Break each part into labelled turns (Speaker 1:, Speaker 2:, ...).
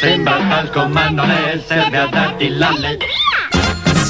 Speaker 1: Sembra talco ma non è, serve a darti l'alle.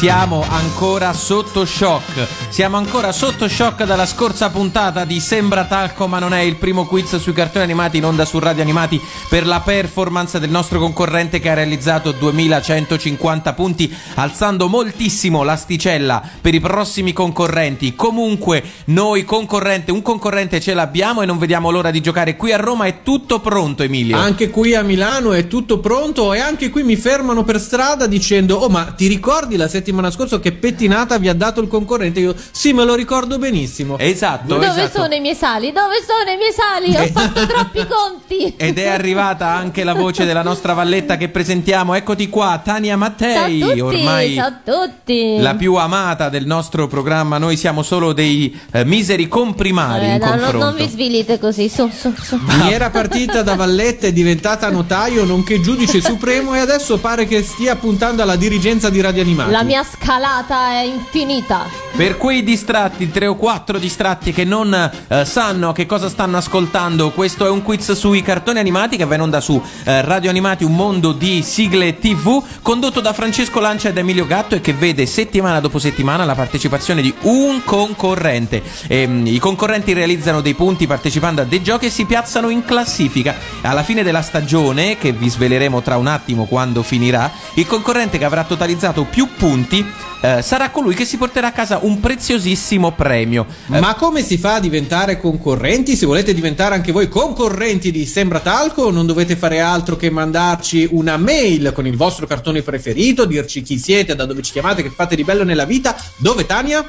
Speaker 2: Siamo ancora sotto shock. Siamo ancora sotto shock dalla scorsa puntata di Sembra Talco, ma non è il primo quiz sui cartoni animati in onda su Radio Animati per la performance del nostro concorrente che ha realizzato 2150 punti, alzando moltissimo l'asticella per i prossimi concorrenti. Comunque, noi concorrente, un concorrente ce l'abbiamo e non vediamo l'ora di giocare qui a Roma. È tutto pronto, Emilio.
Speaker 3: Anche qui a Milano è tutto pronto e anche qui mi fermano per strada dicendo: Oh, ma ti ricordi la settimana scorsa che pettinata vi ha dato il concorrente? Io sì, me lo ricordo benissimo.
Speaker 2: Esatto.
Speaker 4: Dove
Speaker 2: esatto.
Speaker 4: sono i miei sali? Dove sono i miei sali? Ho fatto troppi conti.
Speaker 2: Ed è arrivata anche la voce della nostra valletta che presentiamo. Eccoti qua, Tania Mattei.
Speaker 4: Ciao a tutti,
Speaker 2: ormai
Speaker 4: ciao a tutti.
Speaker 2: la più amata del nostro programma. Noi siamo solo dei eh, miseri comprimari
Speaker 4: Eh,
Speaker 2: in
Speaker 4: no, no,
Speaker 2: confronto.
Speaker 4: non vi svilite così, su, su, su.
Speaker 3: Mi era partita da valletta, è diventata notaio, nonché giudice supremo e adesso pare che stia puntando alla dirigenza di Radio Animati.
Speaker 4: La mia scalata è infinita.
Speaker 2: Per quei distratti, tre o quattro distratti che non eh, sanno che cosa stanno ascoltando, questo è un quiz sui cartoni animati che va in onda su eh, Radio Animati, un mondo di sigle TV, condotto da Francesco Lancia ed Emilio Gatto e che vede settimana dopo settimana la partecipazione di un concorrente. Ehm, I concorrenti realizzano dei punti partecipando a dei giochi e si piazzano in classifica. Alla fine della stagione, che vi sveleremo tra un attimo quando finirà, il concorrente che avrà totalizzato più punti eh, sarà colui che si porterà a casa un preziosissimo premio. Eh,
Speaker 3: Ma come si fa a diventare concorrenti? Se volete diventare anche voi concorrenti di Sembra Talco, non dovete fare altro che mandarci una mail con il vostro cartone preferito, dirci chi siete, da dove ci chiamate, che fate di bello nella vita. Dove Tania?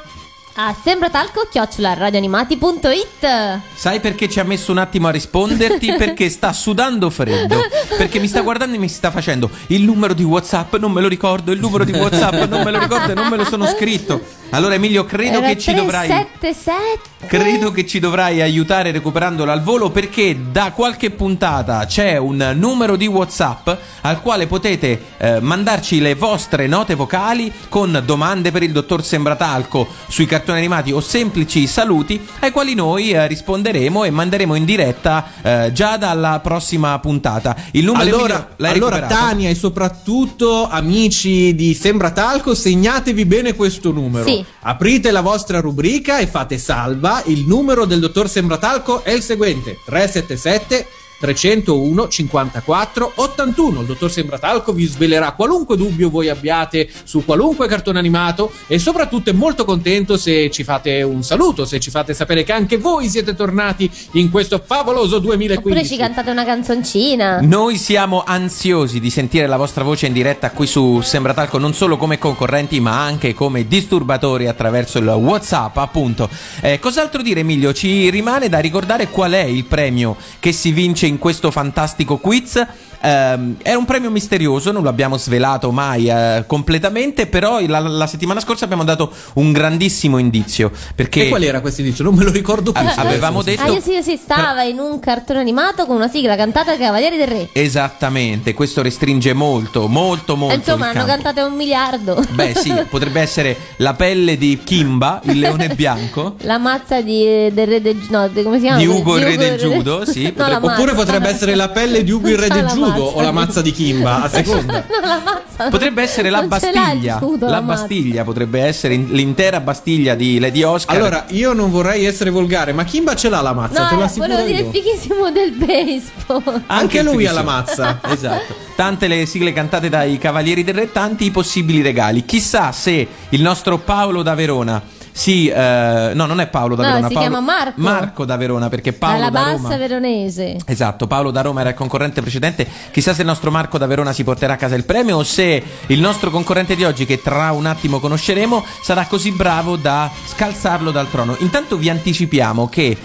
Speaker 4: Ah, sembra talco chiocciola radioanimati.it.
Speaker 2: sai perché ci ha messo un attimo a risponderti? perché sta sudando freddo. Perché mi sta guardando e mi sta facendo il numero di WhatsApp, non me lo ricordo, il numero di WhatsApp, non me lo ricordo e non me lo sono scritto. Allora Emilio, credo
Speaker 4: Era
Speaker 2: che ci dovrai
Speaker 4: 377.
Speaker 2: Credo che ci dovrai aiutare recuperandolo al volo perché da qualche puntata c'è un numero di WhatsApp al quale potete eh, mandarci le vostre note vocali con domande per il dottor Sembratalco sui cartoni animati o semplici saluti ai quali noi eh, risponderemo e manderemo in diretta eh, già dalla prossima puntata. Il numero
Speaker 3: Allora,
Speaker 2: Emilio, l'hai
Speaker 3: allora? Tania e soprattutto amici di Sembra Talco, segnatevi bene questo numero.
Speaker 4: Sì.
Speaker 3: Aprite la vostra rubrica e fate salva. Il numero del dottor Sembratalco è il seguente: 377 301 54 81. Il dottor Sembratalco vi svelerà qualunque dubbio voi abbiate su qualunque cartone animato e soprattutto è molto contento se ci fate un saluto, se ci fate sapere che anche voi siete tornati in questo favoloso 2015.
Speaker 4: Oppure ci cantate una canzoncina.
Speaker 2: Noi siamo ansiosi di sentire la vostra voce in diretta qui su Sembratalco non solo come concorrenti ma anche come disturbatori attraverso il Whatsapp appunto. Eh, cos'altro dire Emilio? Ci rimane da ricordare qual è il premio che si vince in questo fantastico quiz. Ehm, è un premio misterioso, non lo abbiamo svelato mai eh, completamente, però la, la settimana scorsa abbiamo dato un grandissimo indizio perché
Speaker 3: E qual era questo indizio? Non me lo ricordo più.
Speaker 2: Ah, avevamo detto
Speaker 4: Ah, io sì, io sì, stava in un cartone animato con una sigla cantata dai Cavalieri del Re.
Speaker 2: Esattamente, questo restringe molto, molto, molto.
Speaker 4: Insomma, hanno
Speaker 2: campo.
Speaker 4: cantate un miliardo.
Speaker 2: Beh, sì, potrebbe essere la pelle di Kimba, il leone bianco.
Speaker 4: La mazza di, del re del no, di- come si chiama?
Speaker 2: Di Ugo, il re del judo, sì,
Speaker 4: No,
Speaker 2: potrebbe-
Speaker 3: Oppure potrebbe essere la pelle di Ugo il re del
Speaker 4: la
Speaker 3: judo o la mazza di Kimba, a seconda.
Speaker 4: No, la mazza.
Speaker 2: Potrebbe essere la Bastiglia.
Speaker 4: judo,
Speaker 2: La
Speaker 4: mazza.
Speaker 2: Bastiglia potrebbe essere in- l'intera Bastiglia di Lady Oscar.
Speaker 3: Allora, io non vorrei essere volgare, ma Kimba ce l'ha la mazza,
Speaker 4: No,
Speaker 3: te lo
Speaker 4: eh,
Speaker 3: assicuro
Speaker 4: volevo dire fighissimo del baseball.
Speaker 3: Anche lui ha la mazza.
Speaker 2: Esatto. Tante le sigle cantate dai Cavalieri del Re, tanti i possibili regali. Chissà se il nostro Paolo da Verona. Sì, eh, no, non è Paolo da
Speaker 4: No,
Speaker 2: Verona.
Speaker 4: si
Speaker 2: Paolo-
Speaker 4: chiama Marco.
Speaker 2: Marco da Verona, perché Paolo
Speaker 4: Alla
Speaker 2: da
Speaker 4: bassa
Speaker 2: Roma.
Speaker 4: veronese.
Speaker 2: Esatto, Paolo da Roma era il concorrente precedente. Chissà se il nostro Marco da Verona si porterà a casa il premio o se il nostro concorrente di oggi, che tra un attimo conosceremo, sarà così bravo da scalzarlo dal trono. Intanto vi anticipiamo che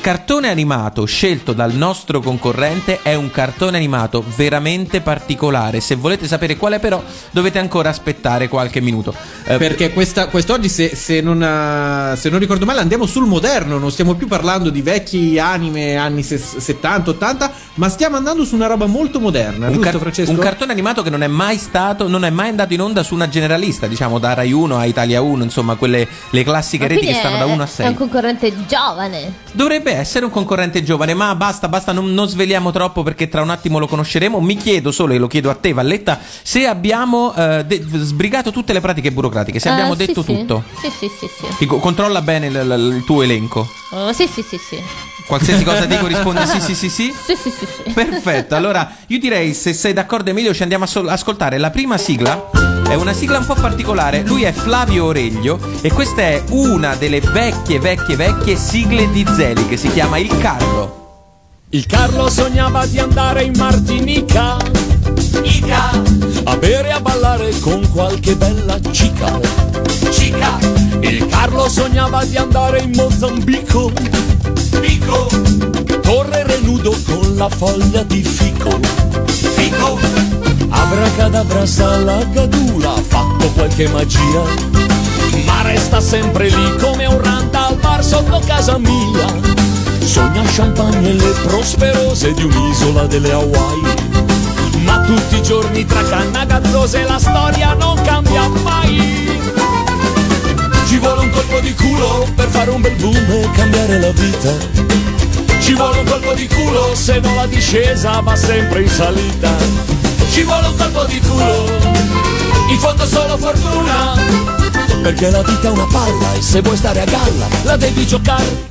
Speaker 2: cartone animato scelto dal nostro concorrente è un cartone animato veramente particolare. Se volete sapere qual è, però, dovete ancora aspettare qualche minuto. Eh,
Speaker 3: Perché questa, quest'oggi, se, se non, eh, se non ricordo male, andiamo sul moderno. Non stiamo più parlando di vecchi anime anni ses- 70, 80, ma stiamo andando su una roba molto moderna.
Speaker 2: un,
Speaker 3: giusto,
Speaker 2: car-
Speaker 3: Francesco?
Speaker 2: un cartone animato che non è mai stato, non è mai andato in onda su una generalista, diciamo da Rai 1 a Italia 1, insomma, quelle le classiche
Speaker 4: Ma
Speaker 2: reti che stanno
Speaker 4: è-
Speaker 2: da 1 a
Speaker 4: È
Speaker 2: 6.
Speaker 4: un concorrente giovane.
Speaker 2: Dovrebbe essere un concorrente giovane, ma basta, basta, non, non sveliamo troppo perché tra un attimo lo conosceremo. Mi chiedo solo, e lo chiedo a te, Valletta, se abbiamo eh, de- sbrigato tutte le pratiche burocratiche, se abbiamo
Speaker 4: Eh, sì,
Speaker 2: detto
Speaker 4: sì.
Speaker 2: tutto.
Speaker 4: Sì, sì, sì, sì.
Speaker 2: Dico, controlla bene il, il- il tuo elenco.
Speaker 4: Oh, sì, sì, sì, sì.
Speaker 2: Qualsiasi cosa dico rispondi sì, sì, sì, sì.
Speaker 4: Sì, sì, sì, sì.
Speaker 2: Perfetto, allora io direi se sei d'accordo Emilio ci andiamo a sol- ascoltare la prima sigla. È una sigla un po' particolare, lui è Flavio Oreglio e questa è una delle vecchie, vecchie, vecchie sigle di Zeli che si chiama Il Carlo.
Speaker 5: Il Carlo sognava di andare in Martinica A bere e a ballare con qualche bella cica. Cica. Il Carlo sognava di andare in Mozambico. Bico Correre nudo con la foglia di fico. Fico Abracadabra salagadula Ha fatto qualche magia Ma resta sempre lì come un ranta al bar sotto casa mia Sogna champagne e le prosperose di un'isola delle Hawaii. Ma tutti i giorni tra canna gazzose la storia non cambia mai. Ci vuole un colpo di culo per fare un bel boom e cambiare la vita. Ci vuole un colpo di culo se no la discesa va sempre in salita. Ci vuole un colpo di culo, in fondo solo fortuna. Perché la vita è una palla e se vuoi stare a galla la devi giocare.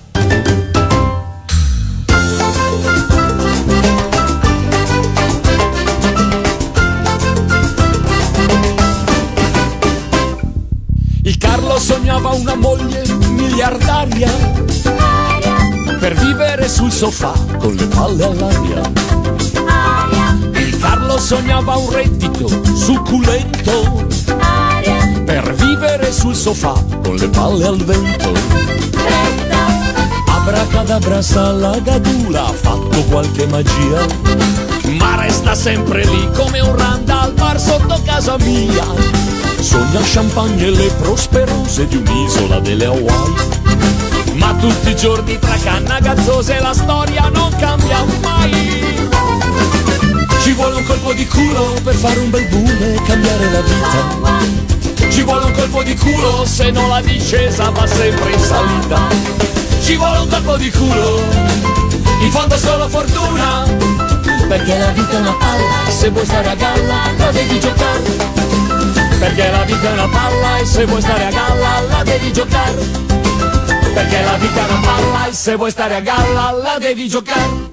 Speaker 5: Il Carlo sognava una moglie miliardaria per vivere sul sofà con le palle all'aria. Sognava un reddito succulento per vivere sul sofà con le palle al vento. Abracadabra salagadula ha fatto qualche magia, ma resta sempre lì come un randa al bar sotto casa mia. Sogna champagne e le prosperose di un'isola delle Hawaii. Ma tutti i giorni tra canna gazzose la storia non cambia mai. Ci vuole un colpo di culo per fare un bel boom e cambiare la vita. Ci vuole un colpo di culo se no la discesa va sempre in salita. Ci vuole un colpo di culo, in fondo solo fortuna. Perché la vita è una palla e se vuoi stare a galla la devi giocare. Perché la vita è una palla e se vuoi stare a galla la devi giocare. Perché la vita è una palla e se vuoi stare a galla la devi giocare.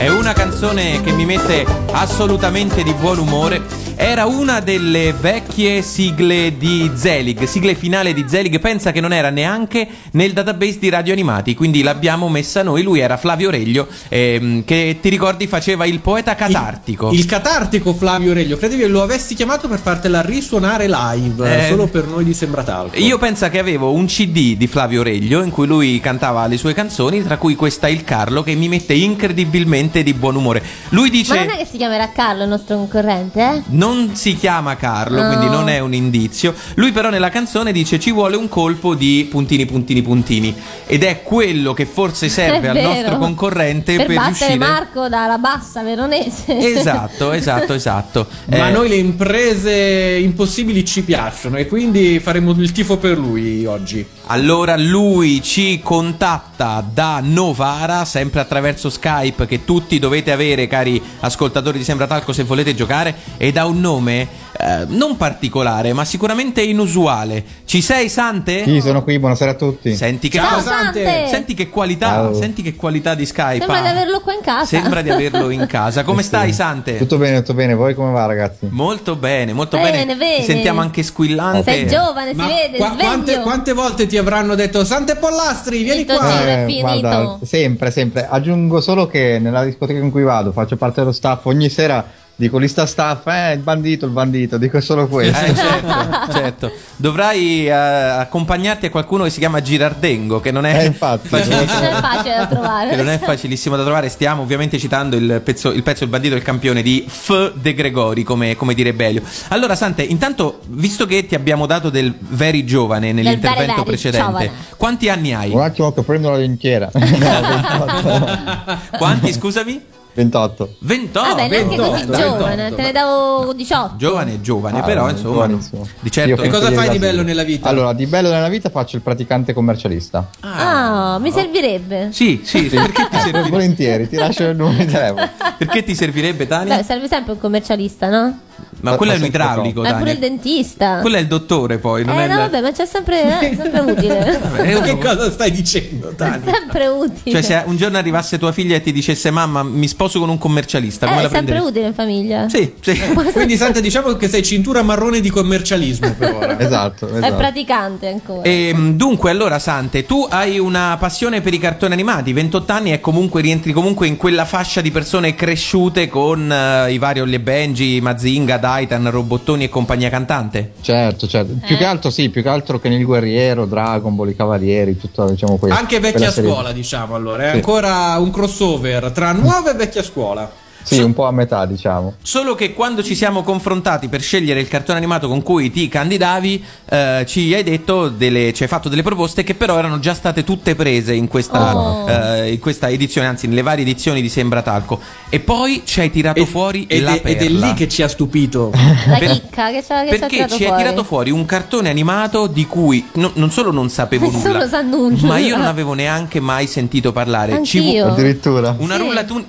Speaker 2: È una canzone che mi mette assolutamente di buon umore. Era una delle vecchie sigle di Zelig, sigle finale di Zelig. Pensa che non era neanche nel database di Radio Animati, quindi l'abbiamo messa noi. Lui era Flavio Oreglio, ehm, che ti ricordi faceva il poeta catartico.
Speaker 3: Il, il catartico Flavio Oreglio, credevi che lo avessi chiamato per fartela risuonare live,
Speaker 2: Eh.
Speaker 3: solo per noi di Sembratalco.
Speaker 2: Io penso che avevo un CD di Flavio Oreglio in cui lui cantava le sue canzoni, tra cui questa Il Carlo, che mi mette incredibilmente di buon umore. Lui dice.
Speaker 4: Ma non è che si chiamerà Carlo il nostro concorrente, eh?
Speaker 2: Non si chiama Carlo,
Speaker 4: No.
Speaker 2: quindi non è un indizio. Lui però nella canzone dice ci vuole un colpo di puntini puntini puntini ed è quello che forse serve al nostro concorrente
Speaker 4: per,
Speaker 2: per, riuscire
Speaker 4: Marco dalla bassa veronese.
Speaker 2: Esatto, esatto, esatto.
Speaker 3: Ma
Speaker 2: Eh,
Speaker 3: noi le imprese impossibili ci piacciono e quindi faremo il tifo per lui oggi.
Speaker 2: Allora lui ci contatta da Novara, sempre attraverso Skype che tutti dovete avere, cari ascoltatori di Sembratalco, se volete giocare, ed ha un nome eh, non particolare, ma sicuramente inusuale. Ci sei, Sante?
Speaker 6: Sì, sono qui, buonasera a tutti.
Speaker 2: Senti che,
Speaker 3: Ciao, Sante.
Speaker 2: Senti che qualità,
Speaker 6: Ciao.
Speaker 2: senti che qualità di Skype.
Speaker 4: Sembra
Speaker 2: ha.
Speaker 4: di averlo qua in casa.
Speaker 2: Sembra di averlo in casa. Come
Speaker 6: Sì.
Speaker 2: stai, Sante?
Speaker 6: Tutto bene, tutto bene. Voi come va, ragazzi?
Speaker 2: Molto bene, molto
Speaker 4: Bene,
Speaker 2: bene.
Speaker 4: bene.
Speaker 2: Ti sentiamo anche squillante.
Speaker 4: Sei giovane, si
Speaker 3: Ma
Speaker 4: vede,
Speaker 3: qua- quante, quante volte ti avranno detto Sante Pollastri, vieni
Speaker 4: tuo
Speaker 3: qua?
Speaker 4: giro finito.
Speaker 6: guarda, sempre, sempre. Aggiungo solo che nella discoteca in cui vado, faccio parte dello staff, ogni sera Dico lista staff, eh, il bandito, il bandito, dico solo questo.
Speaker 2: Eh, certo, certo. Dovrai eh, accompagnarti a qualcuno che si chiama Girardengo, che non è
Speaker 6: Eh, infatti.
Speaker 2: facilissimo.
Speaker 4: Non è facile da
Speaker 2: Che
Speaker 4: trovare.
Speaker 2: non è facilissimo da trovare, stiamo ovviamente citando il pezzo, il pezzo Il bandito del campione di F. De Gregori, come, come dire Belio. Allora, Sante, intanto, visto che ti abbiamo dato del very giovane nell'intervento
Speaker 4: very, very
Speaker 2: precedente,
Speaker 4: giovane.
Speaker 2: quanti anni hai?
Speaker 6: Un attimo che prendo la 28.
Speaker 2: Quanti, scusami?
Speaker 6: 28.
Speaker 2: 28.
Speaker 4: Vabbè, neanche
Speaker 3: 28,
Speaker 4: così
Speaker 3: 28.
Speaker 4: giovane, te ne davo 18.
Speaker 2: Giovane, giovane,
Speaker 6: Ah,
Speaker 2: però insomma,
Speaker 6: giovanissimo.
Speaker 2: di certo.
Speaker 3: E cosa fai di bello nella vita?
Speaker 6: Allora, di bello nella vita faccio il praticante commercialista.
Speaker 4: Ah, mi servirebbe.
Speaker 2: Sì, sì, perché ti, servirebbe,
Speaker 6: Volentieri, ti lascio il numero di telefono.
Speaker 2: perché ti servirebbe Tania?
Speaker 4: Beh, serve sempre un commercialista, no?
Speaker 2: Ma quello è un
Speaker 6: Ma
Speaker 2: idraulico,
Speaker 4: Ma pure il dentista.
Speaker 2: Quello è il dottore poi, non
Speaker 4: eh
Speaker 2: è
Speaker 4: no, vabbè, ma c'è sempre, eh, sempre utile.
Speaker 2: Eh,
Speaker 3: che cosa stai dicendo, Tania?
Speaker 4: sempre utile.
Speaker 2: Cioè, se un giorno arrivasse tua figlia e ti dicesse mamma, mi sposo con un commercialista, come
Speaker 4: eh,
Speaker 2: la
Speaker 4: è sempre utile in famiglia.
Speaker 2: Sì, sì.
Speaker 3: Quindi, Santa, diciamo che sei cintura marrone di commercialismo per ora.
Speaker 6: Esatto,
Speaker 4: È
Speaker 6: esatto.
Speaker 4: praticante ancora.
Speaker 2: Ehm, dunque, allora, Sante, tu hai una passione per i cartoni animati, 28 anni e comunque rientri comunque in quella fascia di persone cresciute con eh, i vari Ollie e Benji, Mazinga, Daitan, Robottoni e compagnia cantante.
Speaker 6: Certo, certo. Più
Speaker 4: Eh.
Speaker 6: che altro sì, più che altro che nel guerriero, Dragon Ball, i cavalieri, tutto diciamo questo.
Speaker 3: Anche vecchia scuola, diciamo allora. È
Speaker 6: Sì.
Speaker 3: ancora un crossover tra nuova e vecchia scuola.
Speaker 6: Sì, un po' a metà, diciamo.
Speaker 2: Solo che quando ci siamo confrontati per scegliere il cartone animato con cui ti candidavi, eh, ci hai detto delle, ci hai fatto delle proposte che però erano già state tutte prese in questa,
Speaker 4: Oh.
Speaker 2: eh, in questa edizione, anzi nelle varie edizioni di Sembra Talco. E poi ci hai tirato
Speaker 3: E-
Speaker 2: fuori
Speaker 3: ed,
Speaker 2: la
Speaker 3: è, ed è
Speaker 2: perla.
Speaker 3: lì che ci ha stupito.
Speaker 4: La
Speaker 2: per-
Speaker 4: chicca che ci ha ci
Speaker 2: Perché ci hai tirato fuori un cartone animato di cui no- non solo non sapevo
Speaker 4: Nessuno
Speaker 2: nulla, ma io non avevo neanche mai sentito parlare. Ci
Speaker 4: Anch'io.
Speaker 6: Addirittura.
Speaker 2: una
Speaker 4: Sì.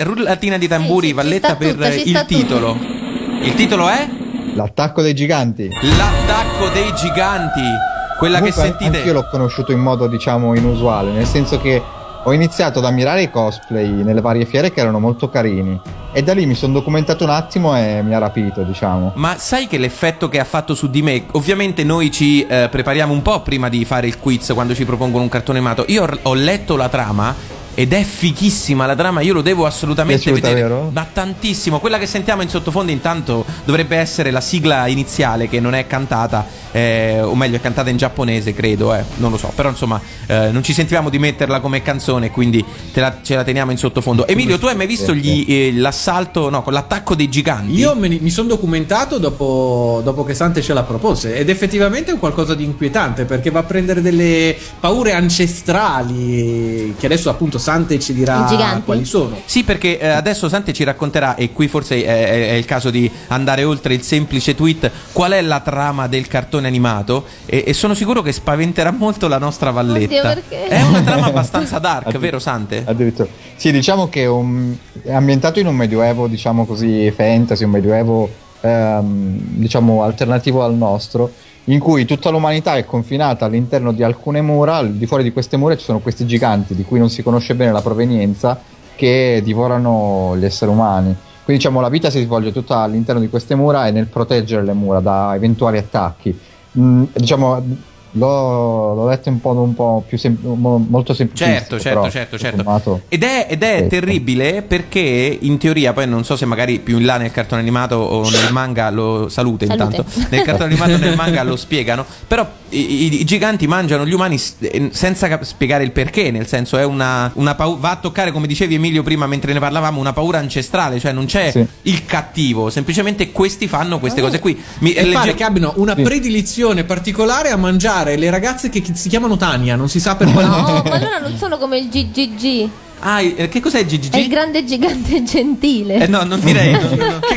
Speaker 2: rullatina di tamburi,
Speaker 4: Sì, ci- ci
Speaker 2: Valletta, per
Speaker 4: tutta,
Speaker 2: il
Speaker 4: tutta.
Speaker 2: titolo. Il titolo è
Speaker 6: L'attacco dei giganti.
Speaker 2: L'attacco dei giganti. Quella
Speaker 6: Comunque,
Speaker 2: che sentite.
Speaker 6: Anch'io l'ho conosciuto in modo, diciamo, inusuale, nel senso che ho iniziato ad ammirare i cosplay nelle varie fiere che erano molto carini. E da lì mi sono documentato un attimo e mi ha rapito, diciamo.
Speaker 2: Ma sai che l'effetto che ha fatto su di me? Ovviamente noi ci eh, prepariamo un po' prima di fare il quiz quando ci propongono un cartone animato. Io ho letto la trama ed è fighissima la trama, io lo devo assolutamente
Speaker 6: Piaciuta,
Speaker 2: vedere.
Speaker 6: vero?
Speaker 2: Ma tantissimo. Quella che sentiamo in sottofondo intanto dovrebbe essere la sigla iniziale che non è cantata, eh, o meglio è cantata in giapponese, credo, eh, non lo so. Però insomma eh, non ci sentivamo di metterla come canzone, quindi te la- ce la teniamo in sottofondo. Emilio, tu hai mai visto gli, eh, l'assalto, no, con l'attacco dei giganti?
Speaker 3: Io me ne- mi sono documentato dopo, dopo che Sante ce la propose ed effettivamente è un qualcosa di inquietante perché va a prendere delle paure ancestrali che adesso appunto Sante ci
Speaker 4: I
Speaker 3: dirà quali sono.
Speaker 2: Sì, perché eh, adesso Sante ci racconterà, e qui forse è, è- è il caso di andare oltre il semplice tweet, qual è la trama del cartone animato. E, e sono sicuro che spaventerà molto la nostra Valletta.
Speaker 4: Oddio, perché?
Speaker 2: È una trama abbastanza dark, vero Sante?
Speaker 6: Addirittura. Sì, diciamo che è, un- è ambientato in un medioevo, diciamo così, fantasy, un medioevo, ehm, diciamo, alternativo al nostro, in cui tutta l'umanità è confinata all'interno di alcune mura, al di fuori di queste mura ci sono questi giganti di cui non si conosce bene la provenienza, che divorano gli esseri umani. Quindi diciamo la vita si svolge tutta all'interno di queste mura e nel proteggere le mura da eventuali attacchi. Mm, diciamo, l'ho, l'ho letto un po', un po' più sem- mo- molto semplice.
Speaker 2: Certo, certo, certo, certo. Ed è, ed è terribile perché in teoria, poi non so se magari più in là nel cartone animato o nel manga lo salute,
Speaker 4: Salute.
Speaker 2: intanto, nel cartone animato nel manga lo spiegano, però i, i- i giganti mangiano gli umani eh, senza cap- spiegare il perché, nel senso è una, una pau- va a toccare, come dicevi Emilio prima mentre ne parlavamo, una paura ancestrale, cioè non c'è
Speaker 6: Sì.
Speaker 2: il cattivo, semplicemente questi fanno queste cose qui. Mi,
Speaker 3: E
Speaker 2: legge-
Speaker 3: pare che abbiano una
Speaker 6: Sì.
Speaker 3: predilizione particolare a mangiare le ragazze che si chiamano Tania, non si sa per quale
Speaker 4: No,
Speaker 3: motivo.
Speaker 4: ma allora non sono come il GGG.
Speaker 2: Ah, che cos'è GGG?
Speaker 4: È il grande gigante gentile.
Speaker 2: Eh, no, non direi. no, no, no.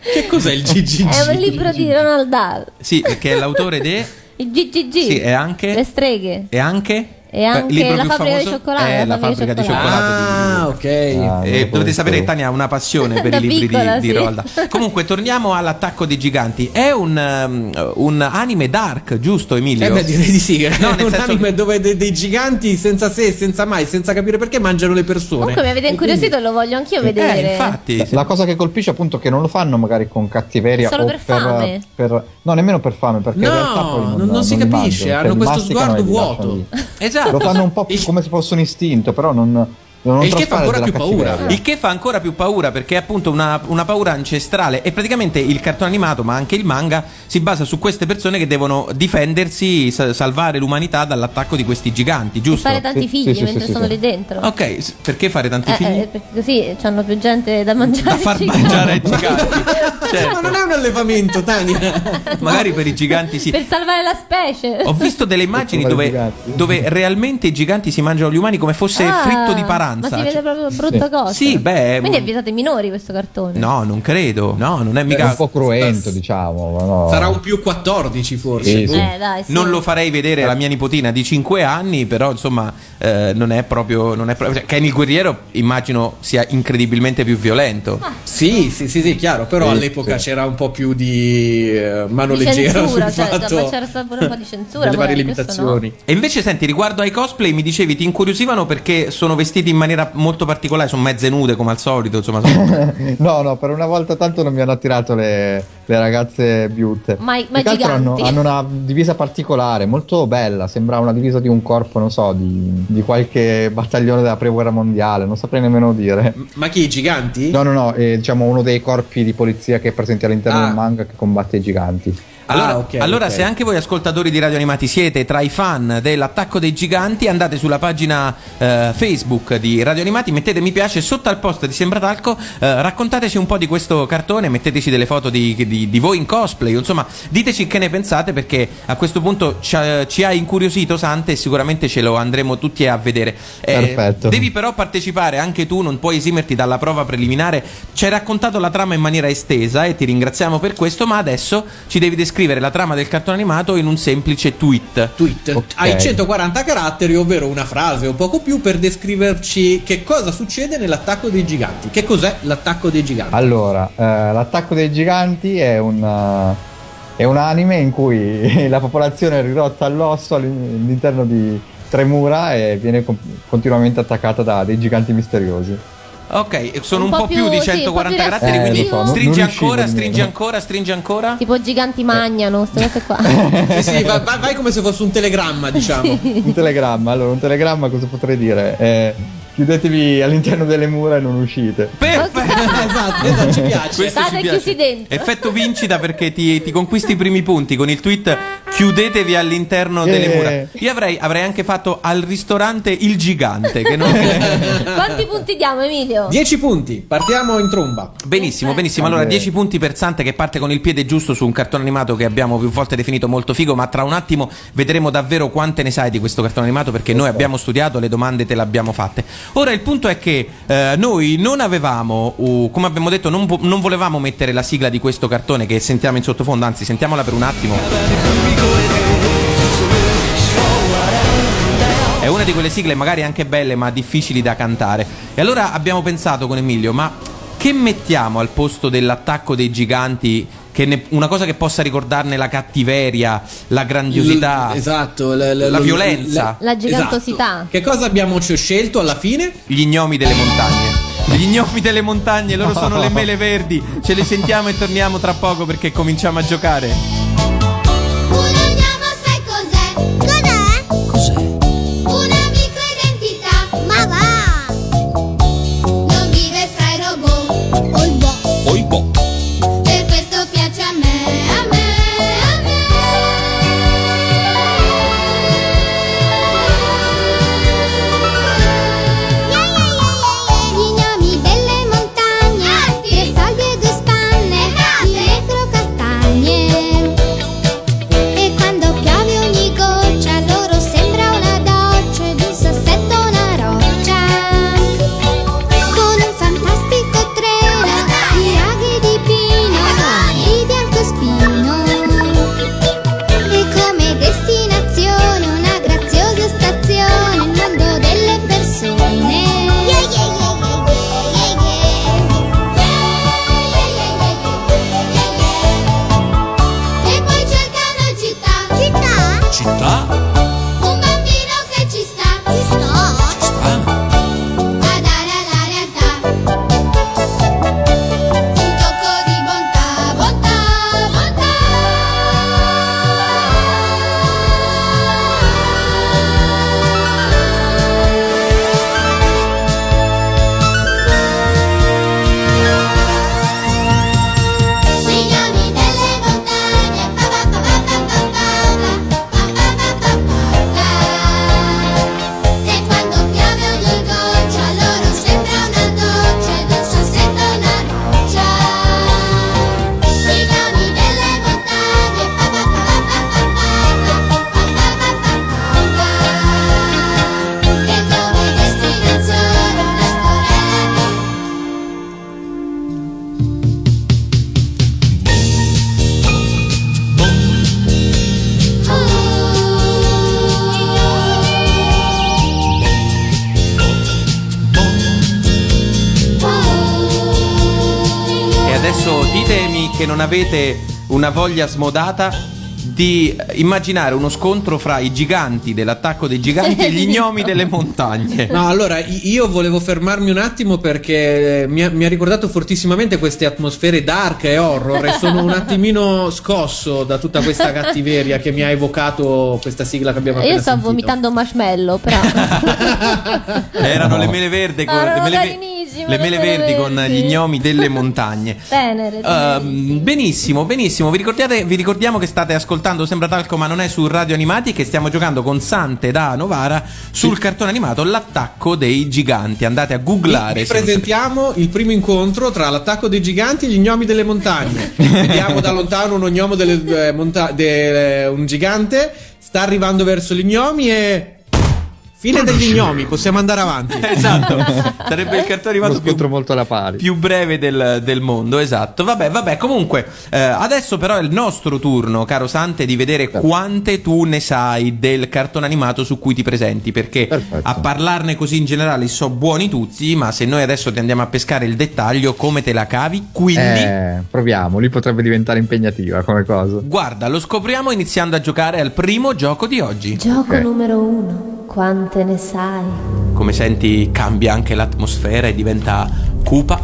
Speaker 3: Che, che cos'è il GGG?
Speaker 4: È un libro di Ronald Dahl.
Speaker 2: Sì, perché è l'autore de...
Speaker 4: Il GGG.
Speaker 2: Sì, è anche...
Speaker 4: Le streghe.
Speaker 2: E anche?
Speaker 4: E anche
Speaker 2: il libro
Speaker 4: la
Speaker 2: più
Speaker 4: fabbrica di
Speaker 2: famoso
Speaker 4: cioccolato,
Speaker 2: È
Speaker 4: la
Speaker 2: fabbrica di
Speaker 4: fabbrica di
Speaker 2: cioccolato.
Speaker 3: Ah,
Speaker 2: di-
Speaker 3: ok.
Speaker 6: Ah,
Speaker 2: E
Speaker 6: lo
Speaker 2: dovete sapere che Tania ha una passione per i libri
Speaker 4: piccola,
Speaker 2: di, di
Speaker 4: sì.
Speaker 2: Roald Dahl. Comunque, torniamo all'attacco dei giganti. È un, um, un anime dark, giusto, Emilio?
Speaker 3: Eh beh, direi di sì.
Speaker 2: No,
Speaker 3: è
Speaker 2: nel
Speaker 3: un
Speaker 2: senso
Speaker 3: anime
Speaker 2: che-
Speaker 3: dove de- dei giganti senza sé, senza mai, senza capire perché mangiano le persone.
Speaker 4: Comunque mi avete incuriosito e lo voglio anch'io vedere.
Speaker 2: Eh, infatti.
Speaker 6: La cosa che colpisce appunto è che non lo fanno magari con cattiveria
Speaker 4: Solo
Speaker 6: o
Speaker 4: per fame.
Speaker 6: per- no, nemmeno per fame, perché
Speaker 3: No,
Speaker 6: in realtà poi non,
Speaker 3: non- non si capisce,
Speaker 6: mangiano,
Speaker 3: hanno questo sguardo vuoto.
Speaker 6: lì.
Speaker 2: Esatto.
Speaker 6: Lo fanno un po' come se fosse un istinto, però non, non
Speaker 3: Il che fa ancora più paura.
Speaker 6: cattiveria.
Speaker 2: Il che fa ancora più paura perché è appunto una, una paura ancestrale e praticamente il cartone animato ma anche il manga si basa su queste persone che devono difendersi, sa- salvare l'umanità dall'attacco di questi giganti,
Speaker 4: E
Speaker 2: giusto?
Speaker 4: fare tanti
Speaker 6: Sì,
Speaker 4: figli
Speaker 6: sì, sì,
Speaker 4: mentre
Speaker 6: sì,
Speaker 4: sono
Speaker 6: sì.
Speaker 4: lì dentro.
Speaker 2: Ok, s- perché fare tanti
Speaker 4: Eh,
Speaker 2: figli?
Speaker 4: eh, perché così hanno più gente da mangiare.
Speaker 2: da far mangiare ai giganti.
Speaker 3: Ma
Speaker 2: Certo,
Speaker 3: non è un allevamento, Tania.
Speaker 2: magari per i giganti sì.
Speaker 4: Per salvare la specie.
Speaker 2: Ho visto delle immagini dove, dove realmente i giganti si mangiano gli umani come fosse
Speaker 4: Ah,
Speaker 2: fritto di paranza.
Speaker 4: Ma si vede
Speaker 2: Cioè-
Speaker 4: proprio brutta
Speaker 6: Sì.
Speaker 4: cosa.
Speaker 2: Sì, beh,
Speaker 4: Quindi è vietato ai minori questo cartone.
Speaker 2: No, non credo. No, non è
Speaker 6: È
Speaker 2: mica.
Speaker 6: un po' cruento, diciamo. ma no.
Speaker 3: Sarà un più 14 forse.
Speaker 6: Sì, sì.
Speaker 4: Eh, dai, sì.
Speaker 2: Non lo farei vedere alla mia nipotina di 5 anni, però insomma eh, non è proprio. Non è proprio cioè, Kenny il guerriero immagino sia incredibilmente più violento.
Speaker 3: Sì, sì, sì, sì, chiaro, però
Speaker 6: Sì,
Speaker 3: all'epoca
Speaker 6: sì.
Speaker 3: c'era un po' più di eh, mano
Speaker 4: Di
Speaker 3: leggera
Speaker 4: censura,
Speaker 3: sul
Speaker 4: cioè,
Speaker 3: fatto
Speaker 4: ma c'era stato pure un po' di censura.
Speaker 3: delle varie
Speaker 4: questo no.
Speaker 3: limitazioni.
Speaker 2: E invece, senti, riguardo ai cosplay, mi dicevi ti incuriosivano perché sono vestiti in maniera molto particolare, sono mezze nude come al solito, insomma. sono-
Speaker 6: no, no, per una volta tanto non mi hanno attirato le, le ragazze beauty.
Speaker 4: Ma i- ma
Speaker 6: hanno,
Speaker 4: giganti.
Speaker 6: hanno una divisa particolare, molto bella. Sembra una divisa di un corpo, non so, di, di qualche battaglione della pre-guerra mondiale. Non saprei nemmeno dire.
Speaker 3: Ma chi, i giganti?
Speaker 6: No, no, no, è diciamo uno dei corpi di polizia che è presente all'interno
Speaker 3: Ah.
Speaker 6: del manga che combatte i giganti.
Speaker 2: Allora,
Speaker 3: Ah, ok,
Speaker 2: allora
Speaker 3: ok.
Speaker 2: se anche voi ascoltatori di Radio Animati siete tra i fan dell'attacco dei giganti, andate sulla pagina eh, Facebook di Radio Animati, mettete mi piace sotto al post di Sembratalco, eh, raccontateci un po' di questo cartone, metteteci delle foto di, di- di voi in cosplay, insomma, diteci che ne pensate perché a questo punto ci ha, ci ha incuriosito Sante e sicuramente ce lo andremo tutti a vedere. Eh,
Speaker 6: Perfetto.
Speaker 2: Devi però partecipare anche tu, non puoi esimerti dalla prova preliminare. Ci hai raccontato la trama in maniera estesa e ti ringraziamo per questo, ma adesso ci devi descrivere la trama del cartone animato in un semplice tweet.
Speaker 3: Tweet.
Speaker 6: Ok.
Speaker 3: Hai 140 caratteri, ovvero una frase o poco più per descriverci che cosa succede nell'attacco dei giganti. Che cos'è l'attacco dei giganti?
Speaker 6: Allora, eh, l'attacco dei giganti è un, eh, è un anime in cui la popolazione è ridotta all'osso all'in- all'interno di tre mura e viene continuamente attaccata da dei giganti misteriosi.
Speaker 2: Ok, sono un,
Speaker 4: Un
Speaker 2: po'
Speaker 4: po'
Speaker 2: più di
Speaker 4: più- sì,
Speaker 2: 140
Speaker 4: un po' più
Speaker 2: caratteri,
Speaker 6: Eh,
Speaker 2: quindi
Speaker 6: so,
Speaker 2: stringi ancora, stringi ancora, stringi ancora.
Speaker 4: Tipo giganti magnano, queste cose qua.
Speaker 3: Sì, sì, va- va- vai come se fosse un telegramma, diciamo.
Speaker 6: Un telegramma, allora un telegramma cosa potrei dire? Eh, chiudetevi all'interno delle mura e non uscite.
Speaker 2: Perfetto!
Speaker 3: esatto, esatto, ci piace.
Speaker 2: Questo
Speaker 4: State
Speaker 2: ci piace.
Speaker 4: chiusi dentro.
Speaker 2: Effetto vincita perché ti, ti conquisti i primi punti con il tweet chiudetevi all'interno
Speaker 6: Eh.
Speaker 2: delle mura. Io avrei, avrei anche fatto al ristorante Il Gigante. Che non...
Speaker 4: Quanti punti diamo, Emilio?
Speaker 3: 10 punti, partiamo in tromba.
Speaker 2: benissimo, benissimo. Allora,
Speaker 6: Vabbè.
Speaker 2: 10 punti per Sante che parte con il piede giusto su un cartone animato che abbiamo più volte definito molto figo. Ma tra un attimo vedremo davvero quante ne sai di questo cartone animato perché noi abbiamo studiato, le domande te le abbiamo fatte. Ora, il punto è che eh, noi non avevamo, uh, come abbiamo detto, non, non volevamo mettere la sigla di questo cartone che sentiamo in sottofondo, anzi, sentiamola per un attimo. È una di quelle sigle magari anche belle ma difficili da cantare. E allora abbiamo pensato con Emilio, ma che mettiamo al posto dell'attacco dei giganti? Che ne- una cosa che possa ricordarne la cattiveria, la grandiosità,
Speaker 3: L- esatto, l- l-
Speaker 2: la
Speaker 3: l-
Speaker 2: violenza.
Speaker 4: La gigantosità.
Speaker 3: Esatto. Che cosa abbiamo scelto alla fine?
Speaker 2: gli gnomi delle montagne. Gli gnomi delle montagne, loro sono le mele verdi. Ce le sentiamo e torniamo tra poco perché cominciamo a giocare. Avete una voglia smodata di immaginare uno scontro fra i giganti dell'attacco dei giganti e gli gnomi delle montagne.
Speaker 3: No, allora io volevo fermarmi un attimo perché mi ha, mi ha ricordato fortissimamente queste atmosfere dark e horror e sono un attimino scosso da tutta questa cattiveria che mi ha evocato questa sigla che abbiamo appena
Speaker 4: Io sto
Speaker 3: sentito.
Speaker 4: vomitando marshmallow, però.
Speaker 2: Erano le mele verde con, le mele, le mele verdi con
Speaker 4: verdi.
Speaker 2: gli gnomi delle montagne.
Speaker 4: Tenere.
Speaker 2: Ehm, benissimo, benissimo. Vi, ricordate- vi ricordiamo che state ascoltando Sembra Talco, ma non è su Radio Animati. Che stiamo giocando con Sante da Novara sul cartone animato L'attacco dei giganti. Andate a googlare.
Speaker 3: Vi presentiamo il primo incontro tra l'attacco dei giganti e gli gnomi delle montagne. Vediamo da lontano uno gnomo delle eh, monta- de- un gigante, sta arrivando verso gli gnomi e. Fine degli gnomi, possiamo andare avanti.
Speaker 2: Esatto, sarebbe il cartone animato più,
Speaker 6: molto alla pari.
Speaker 2: più breve del, del mondo, esatto. Vabbè, vabbè, comunque, eh, adesso però è il nostro turno, caro Sante, di vedere quante tu ne sai del cartone animato su cui ti presenti, perché
Speaker 6: Perfetto.
Speaker 2: a parlarne così in generale so buoni tutti, ma se noi adesso ti andiamo a pescare il dettaglio, come te la cavi? Quindi...
Speaker 6: Eh, proviamo, lì potrebbe diventare impegnativa come cosa.
Speaker 2: Guarda, lo scopriamo iniziando a giocare al primo gioco di oggi.
Speaker 4: Gioco
Speaker 6: Ok.
Speaker 4: numero uno. Quante ne sai?
Speaker 2: Come senti, cambia anche l'atmosfera e diventa cupa.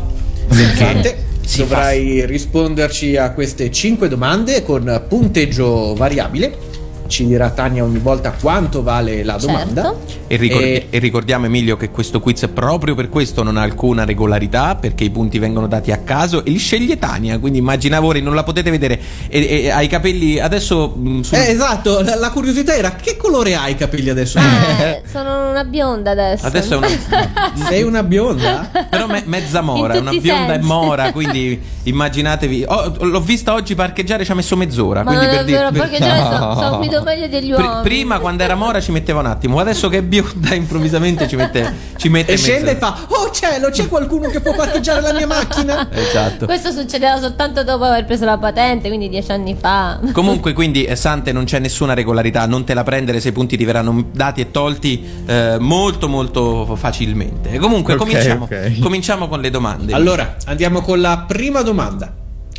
Speaker 2: Si
Speaker 3: dovrai risponderci a queste 5 domande con punteggio variabile. Ci dirà Tania ogni volta quanto vale la domanda.
Speaker 4: Certo.
Speaker 2: E, ricordi-
Speaker 3: E-
Speaker 2: e ricordiamo Emilio che questo quiz proprio per questo non ha alcuna regolarità perché i punti vengono dati a caso e li sceglie Tania, quindi immaginavo ora non la potete vedere e, e ha i capelli adesso mh, sul-
Speaker 3: Eh, esatto, la, la curiosità era che colore hai i capelli adesso?
Speaker 4: Eh, sono una bionda adesso.
Speaker 2: adesso è una
Speaker 3: Sei una bionda?
Speaker 2: però me- mezza mora, una bionda e
Speaker 4: sensi.
Speaker 2: mora, quindi immaginatevi oh, l'ho vista oggi parcheggiare ci ha messo mezz'ora,
Speaker 4: Ma
Speaker 2: quindi
Speaker 4: non
Speaker 2: per
Speaker 4: è
Speaker 2: dire
Speaker 4: vero,
Speaker 2: per-
Speaker 4: perché già sono, sono guido meglio degli
Speaker 2: Pri-
Speaker 4: uomini.
Speaker 2: prima quando era mora ci metteva un attimo, adesso che è bionda improvvisamente ci mette ci mette
Speaker 3: E scende e fa: Oh cielo, c'è qualcuno che può parcheggiare la mia macchina?
Speaker 2: Esatto.
Speaker 4: Questo succedeva soltanto dopo aver preso la patente, quindi dieci anni fa.
Speaker 2: Comunque, quindi, eh, Sante, non c'è nessuna regolarità, non te la prendere se i punti ti verranno dati e tolti eh, molto, molto facilmente. E comunque,
Speaker 6: Ok,
Speaker 2: cominciamo,
Speaker 6: ok.
Speaker 2: cominciamo con le domande.
Speaker 3: Allora, andiamo con la prima domanda.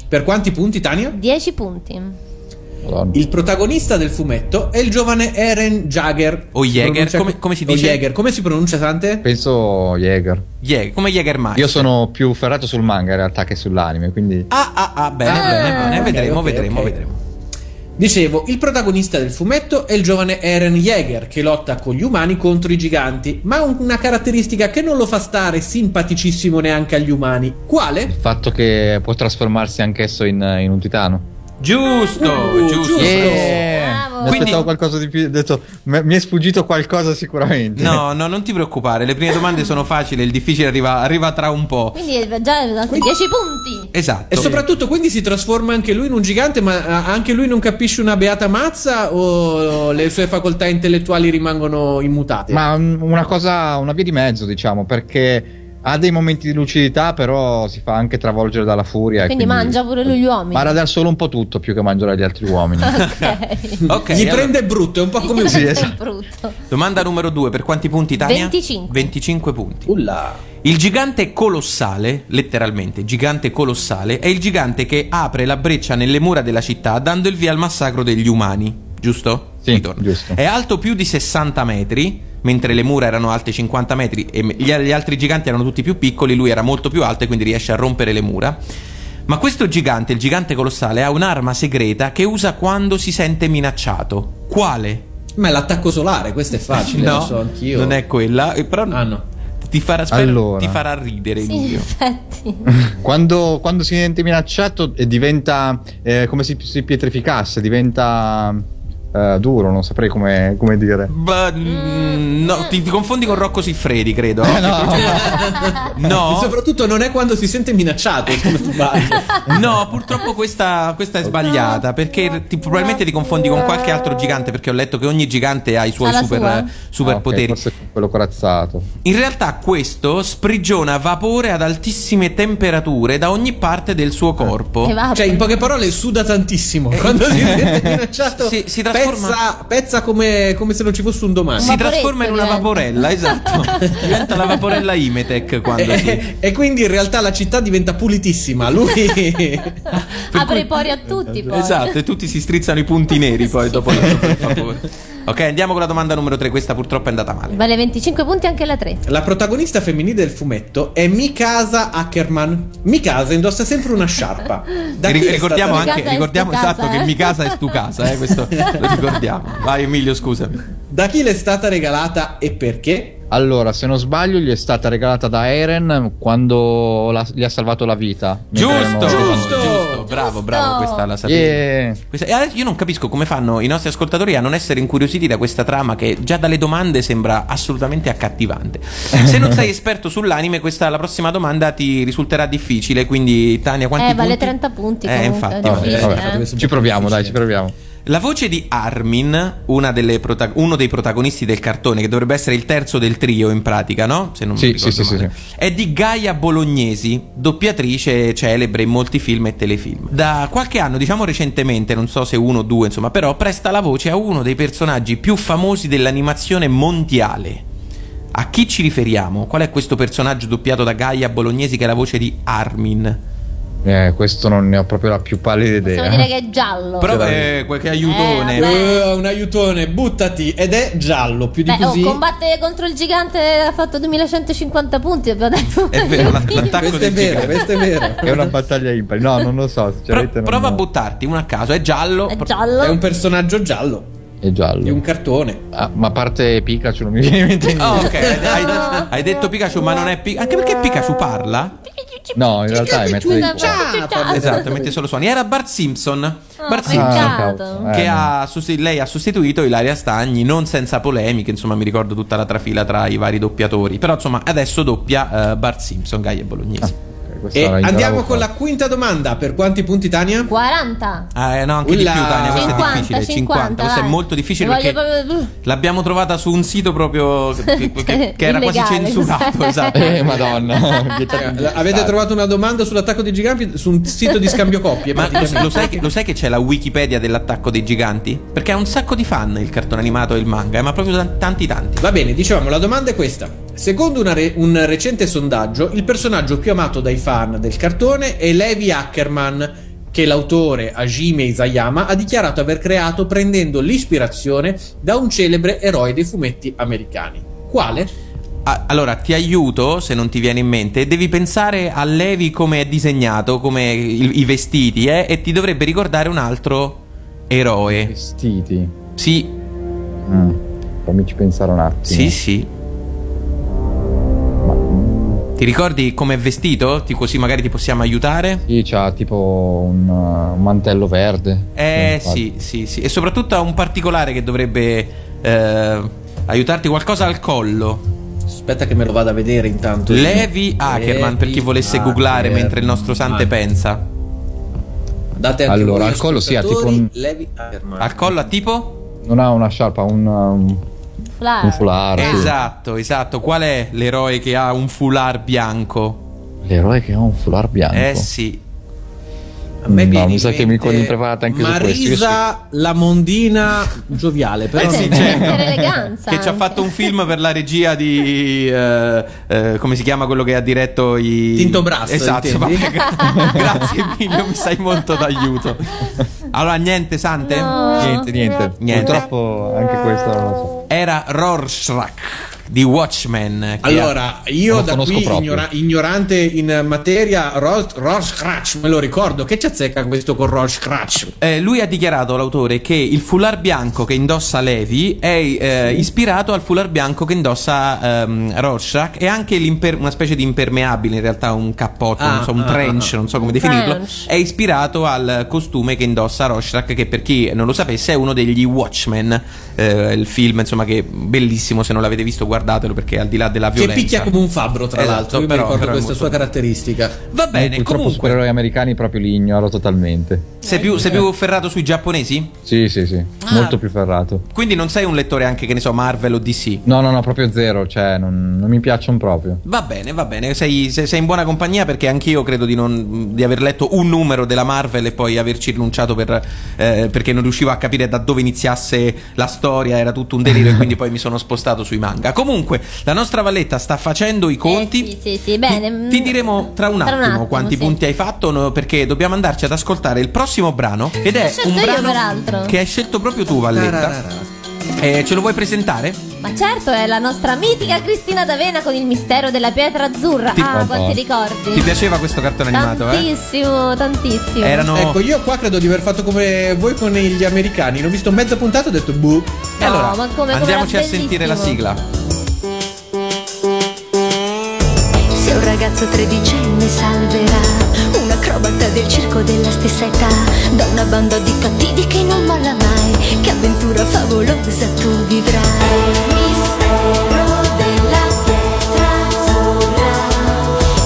Speaker 3: Per quanti punti, Tania?
Speaker 4: 10 punti.
Speaker 6: Madonna.
Speaker 3: Il protagonista del fumetto è il giovane Eren Jaeger.
Speaker 2: O
Speaker 3: pronuncia-
Speaker 2: come- come si
Speaker 3: o
Speaker 2: dice?
Speaker 3: Jaeger, come si pronuncia, Sante?
Speaker 6: Penso Jäger.
Speaker 2: Jäger, come Jägermeister.
Speaker 6: Io sono più ferrato sul manga in realtà che sull'anime, quindi
Speaker 2: Ah, ah, ah, bene,
Speaker 3: Ah,
Speaker 2: bene, bene.
Speaker 3: ok,
Speaker 2: vedremo,
Speaker 3: ok,
Speaker 2: vedremo,
Speaker 3: ok.
Speaker 2: vedremo.
Speaker 3: Dicevo, il protagonista del fumetto è il giovane Eren Jaeger che lotta con gli umani contro i giganti, ma ha una caratteristica che non lo fa stare simpaticissimo neanche agli umani.
Speaker 6: il
Speaker 3: Quale?
Speaker 6: fatto che può trasformarsi anch'esso in, in un titano.
Speaker 2: Giusto,
Speaker 3: Uh,
Speaker 2: giusto.
Speaker 6: Yeah!
Speaker 4: Bravo.
Speaker 6: Mi
Speaker 2: Quindi-
Speaker 6: aspettavo qualcosa di più. Ho detto, "M- mi è sfuggito qualcosa sicuramente.
Speaker 2: No, no, non ti preoccupare, le prime domande sono facili, il difficile arriva, arriva tra un po'.
Speaker 4: Quindi già altri 10 punti.
Speaker 2: Esatto.
Speaker 3: E soprattutto quindi si trasforma anche lui in un gigante, ma ah, anche lui non capisce una beata mazza o le sue facoltà intellettuali rimangono immutate?
Speaker 6: Ma mm, una cosa, una via di mezzo, diciamo, perché ha dei momenti di lucidità, però si fa anche travolgere dalla furia. e
Speaker 4: Quindi mangia pure lui gli uomini.
Speaker 6: Para dal solo un po' tutto più che mangiare gli altri uomini.
Speaker 4: Ok.
Speaker 2: Ok,
Speaker 3: Gli
Speaker 2: allora,
Speaker 3: prende brutto, è un po' come
Speaker 6: Sì,
Speaker 4: È
Speaker 6: esatto.
Speaker 2: domanda numero due, per quanti punti Tania?
Speaker 4: 25.
Speaker 2: 25 punti.
Speaker 3: Ulla.
Speaker 2: Il gigante colossale, letteralmente gigante colossale, è il gigante che apre la breccia nelle mura della città dando il via al massacro degli umani, giusto?
Speaker 6: Sì,
Speaker 2: Ritorno.
Speaker 6: giusto.
Speaker 2: È alto più di 60 metri, mentre le mura erano alte 50 metri e gli, gli altri giganti erano tutti più piccoli, lui era molto più alto e quindi riesce a rompere le mura. Ma questo gigante, il gigante colossale, ha un'arma segreta che usa quando si sente minacciato. Quale?
Speaker 3: Ma è l'attacco solare, questo è facile, lo so anch'io.
Speaker 2: non è quella, eh, però
Speaker 3: Ah no.
Speaker 2: ti, farà, spero-
Speaker 6: Allora.
Speaker 2: ti farà ridere.
Speaker 4: Sì, in
Speaker 2: Emilio.
Speaker 4: effetti.
Speaker 6: quando, quando si sente minacciato eh, diventa eh, come se si pietrificasse, diventa eh, duro, non saprei come, come dire.
Speaker 2: Beh, mm, no, ti, ti confondi con Rocco Siffredi, credo.
Speaker 6: Eh, no.
Speaker 3: E
Speaker 2: No,
Speaker 3: soprattutto non è quando si sente minacciato,
Speaker 2: no, purtroppo questa, questa è sbagliata. Perché ti- probabilmente ti confondi con qualche altro gigante. Perché ho letto che ogni gigante ha i suoi super, superpoteri.
Speaker 6: Ah, ok, forse quello corazzato.
Speaker 2: In realtà questo sprigiona vapore ad altissime temperature da ogni parte del suo corpo.
Speaker 3: Cioè, in poche parole, suda tantissimo. Quando si sente minacciato,
Speaker 2: Si, si trasforma trasforma,
Speaker 3: Pezza, pezza come, come se non ci fosse un domani.
Speaker 2: si trasforma in una vaporella, esatto. diventa la vaporella Imetec quando si...
Speaker 3: E, e quindi in realtà la città diventa pulitissima. Lui.
Speaker 4: Apre i pori a tutti poi.
Speaker 2: Esatto, e tutti si strizzano i punti neri poi dopo per favore. Ok, andiamo con la domanda numero 3. Questa purtroppo è andata male.
Speaker 4: Vale 25 punti anche la 3.
Speaker 3: La protagonista femminile del fumetto è Mikasa Ackerman. Mikasa indossa sempre una sciarpa. Da
Speaker 2: Ri- ricordiamo
Speaker 3: stata-
Speaker 2: anche ricordiamo esatto
Speaker 4: casa,
Speaker 2: che
Speaker 4: eh.
Speaker 2: mi casa è stu casa, eh, questo lo ricordiamo. Vai Emilio, scusami.
Speaker 3: Da chi le è stata regalata e perché?
Speaker 6: Allora, se non sbaglio, gli è stata regalata da Eren quando la- gli ha salvato la vita.
Speaker 2: Giusto, giusto,
Speaker 6: erano-
Speaker 2: bravo, bravo, questa la sapevo.
Speaker 6: Yeah.
Speaker 2: Questa- e adesso io non capisco come fanno i nostri ascoltatori a non essere incuriositi da questa trama che già dalle domande sembra assolutamente accattivante. Se non sei esperto sull'anime, questa la prossima domanda ti risulterà difficile, quindi Tania quanti
Speaker 4: Eh, vale
Speaker 2: punti?
Speaker 4: 30 punti
Speaker 2: Eh,
Speaker 4: comunque,
Speaker 2: infatti. vabbè.
Speaker 6: vabbè,
Speaker 4: eh.
Speaker 6: Ci proviamo, dai, ci proviamo.
Speaker 2: La voce di Armin, prota- uno dei protagonisti del cartone, che dovrebbe essere il terzo del trio in pratica, no? Se non
Speaker 6: Sì,
Speaker 2: mi
Speaker 6: sì, sì, sì,
Speaker 2: È di Gaia Bolognesi, doppiatrice celebre in molti film e telefilm. Da qualche anno, diciamo recentemente, non so se uno o due, insomma, però presta la voce a uno dei personaggi più famosi dell'animazione mondiale. A chi ci riferiamo? Qual è questo personaggio doppiato da Gaia Bolognesi che è la voce di Armin?
Speaker 6: Eh, questo non ne ho proprio la più pallida
Speaker 4: Possiamo
Speaker 6: idea.
Speaker 4: dire che è giallo.
Speaker 2: Però eh, qualche aiutone.
Speaker 4: Eh.
Speaker 3: Eh, un aiutone, buttati. Ed è giallo, più di
Speaker 4: Beh, oh,
Speaker 3: così.
Speaker 4: combattere contro il gigante ha fatto 2150 punti. Abbiamo detto.
Speaker 2: È vero, la- l'attacco
Speaker 3: questo è vero,
Speaker 2: gigante.
Speaker 3: questo è vero.
Speaker 6: È una battaglia impari. No, non lo so.
Speaker 2: Pro- prova a buttarti uno a caso, è giallo.
Speaker 4: È
Speaker 2: Pro-
Speaker 4: giallo.
Speaker 3: È un personaggio giallo.
Speaker 6: È giallo.
Speaker 3: È un cartone.
Speaker 6: Ah, ma a parte Pikachu non mi viene in mente
Speaker 2: Oh,
Speaker 6: niente.
Speaker 2: ok, hai, hai detto Pikachu, ma non è Pikachu. Anche perché Pikachu parla?
Speaker 6: No, in realtà è mezzo.
Speaker 2: Esatto, mette solo suoni. Era Bart Simpson.
Speaker 4: Oh,
Speaker 2: Bart Simpson.
Speaker 4: peccato.
Speaker 6: cavolo. Eh,
Speaker 2: Che
Speaker 6: no.
Speaker 2: ha lei ha sostituito Ilaria Stagni, non senza polemiche, insomma mi ricordo tutta la trafila tra i vari doppiatori. Però insomma adesso doppia eh, Bart Simpson, Gaia Bolognesi.
Speaker 6: Ok, questa
Speaker 3: E andiamo con la quinta domanda. Per quanti punti, Tania?
Speaker 4: 40.
Speaker 2: Ah, eh, no, anche di
Speaker 3: Ulla.
Speaker 2: più, Tania. Questa
Speaker 4: 50,
Speaker 2: è difficile. 50. Questa è molto difficile perché
Speaker 4: proprio-
Speaker 2: l'abbiamo trovata su un sito proprio che, che- che era quasi censurato. esatto.
Speaker 6: Eh, madonna.
Speaker 3: Eh, Avete trovato una domanda sull'attacco dei giganti su un sito di scambio coppie?
Speaker 2: Ma lo, sai che, lo sai che c'è la Wikipedia dell'attacco dei giganti? Perché ha un sacco di fan il cartone animato e il manga, eh, ma proprio tan- tanti tanti.
Speaker 3: Va bene, dicevamo, la domanda è questa. Secondo una re- un recente sondaggio, il personaggio più amato dai fan del cartone è Levi Ackerman, che l'autore Hajime Isayama ha dichiarato aver creato prendendo l'ispirazione da un celebre eroe dei fumetti americani. Quale?
Speaker 2: Allora, ti aiuto se non ti viene in mente. Devi pensare a Levi come è disegnato, come il- i vestiti, eh, e ti dovrebbe ricordare un altro eroe.
Speaker 6: Vestiti.
Speaker 2: Sì,
Speaker 6: Mm. Fammici pensare un attimo.
Speaker 2: sì, sì. Ti ricordi come è vestito? Ti- così magari ti possiamo aiutare?
Speaker 6: sì, c'ha tipo un, uh, un mantello verde.
Speaker 2: Eh sì, sì, sì. E soprattutto ha un particolare che dovrebbe eh, aiutarti qualcosa al collo.
Speaker 3: Aspetta che me lo vada a vedere intanto.
Speaker 2: Levi Ackerman, per chi
Speaker 3: Levi
Speaker 2: volesse googlare
Speaker 3: Ackerman.
Speaker 2: mentre il nostro Sante pensa.
Speaker 3: Date anche
Speaker 6: Allora, al collo sì, ha tipo un-
Speaker 3: Levi Ackerman.
Speaker 2: Al collo a tipo?
Speaker 6: Non ha una sciarpa, un, um,
Speaker 4: Flare.
Speaker 6: un foulard.
Speaker 2: Esatto, esatto. Qual è l'eroe che ha un foulard bianco?
Speaker 6: L'eroe che ha un foulard bianco.
Speaker 2: Eh sì.
Speaker 3: A me
Speaker 6: No,
Speaker 3: viene
Speaker 6: mi sa che mi impreparata anche su
Speaker 3: Marisa la mondina gioviale, però
Speaker 2: Eh sì, certo. Che ci ha fatto un film per la regia di. eh, eh, come si chiama quello che ha diretto i.
Speaker 3: Tinto Brass,
Speaker 2: Esatto. grazie Emilio, mi sei molto d'aiuto. Allora, niente, Sante?
Speaker 4: No.
Speaker 6: Niente, niente,
Speaker 2: Niente.
Speaker 6: Purtroppo anche questo non lo so.
Speaker 2: Era Rorschach di Watchmen.
Speaker 3: Allora, io da qui ignora- ignorante in materia, Rorschach, me lo ricordo. Che ci azzecca questo con Rorschach?
Speaker 2: Eh, lui ha dichiarato, l'autore, che il foulard bianco che indossa Levi è eh, ispirato al foulard bianco che indossa ehm, Rorschach e anche una specie di impermeabile, in realtà un cappotto,
Speaker 3: Ah,
Speaker 2: non so, un
Speaker 3: ah,
Speaker 2: trench,
Speaker 3: ah.
Speaker 2: non so come definirlo,
Speaker 4: trench.
Speaker 2: è ispirato al costume che indossa Rorschach, che per chi non lo sapesse è uno degli Watchmen, eh, il film, insomma, che è bellissimo, se non l'avete visto guardatelo perché al di là della
Speaker 3: Che
Speaker 2: violenza...
Speaker 3: picchia come un fabbro, tra
Speaker 2: Esatto,
Speaker 3: l'altro. Io
Speaker 2: però-
Speaker 3: mi ricordo
Speaker 2: però
Speaker 3: questa
Speaker 2: molto
Speaker 3: sua caratteristica.
Speaker 2: Va bene,
Speaker 6: purtroppo
Speaker 2: comunque...
Speaker 6: supereroi americani proprio li ignoro totalmente.
Speaker 2: Sei più, sei più ferrato sui giapponesi?
Speaker 6: Sì, sì, sì,
Speaker 2: Ah.
Speaker 6: molto più ferrato.
Speaker 2: Quindi non sei un lettore anche, che ne so, Marvel o DC?
Speaker 6: No, no, no, proprio zero, cioè non, non mi piacciono proprio.
Speaker 2: Va bene, va bene, sei, sei- sei in buona compagnia perché anch'io credo di, non, di aver letto un numero della Marvel e poi averci rinunciato per, eh, perché non riuscivo a capire da dove iniziasse la storia, era tutto un delirio e quindi poi mi sono spostato sui manga. Comunque, la nostra Valletta sta facendo i conti.
Speaker 4: Eh, sì, sì, sì, bene. mm,
Speaker 2: Ti diremo tra un
Speaker 4: Tra un
Speaker 2: attimo,
Speaker 4: attimo,
Speaker 2: quanti
Speaker 4: sì.
Speaker 2: punti hai fatto no, perché dobbiamo andarci ad ascoltare il prossimo brano ed è un brano che hai scelto proprio tu Valletta. Eh, ce lo vuoi presentare?
Speaker 4: Ma certo, è la nostra mitica Cristina D'Avena con il mistero della pietra azzurra.
Speaker 2: Ti-
Speaker 4: ah,
Speaker 6: Oh,
Speaker 4: quanti
Speaker 6: oh.
Speaker 4: ricordi?
Speaker 2: Ti piaceva questo cartone animato, eh?
Speaker 4: Tantissimo, tantissimo.
Speaker 2: Erano
Speaker 3: Ecco, io qua credo di aver fatto come voi con gli americani. L'ho visto mezza puntata e ho detto boh.
Speaker 2: E allora,
Speaker 4: ma come- come
Speaker 2: andiamoci a
Speaker 4: era
Speaker 2: sentire la sigla.
Speaker 7: Se un ragazzo tredicenne salverà acrobata del circo della stessa età da una banda di cattivi che non molla mai, che avventura favolosa tu vivrai. Il mistero della pietra azzurra,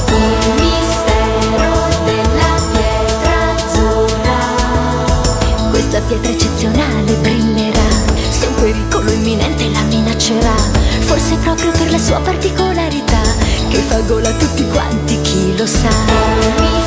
Speaker 7: il mistero della pietra azzurra. Questa pietra eccezionale brillerà, se un pericolo imminente la minaccerà, forse proprio per la sua particolarità, che fa gola a tutti quanti, chi lo sa.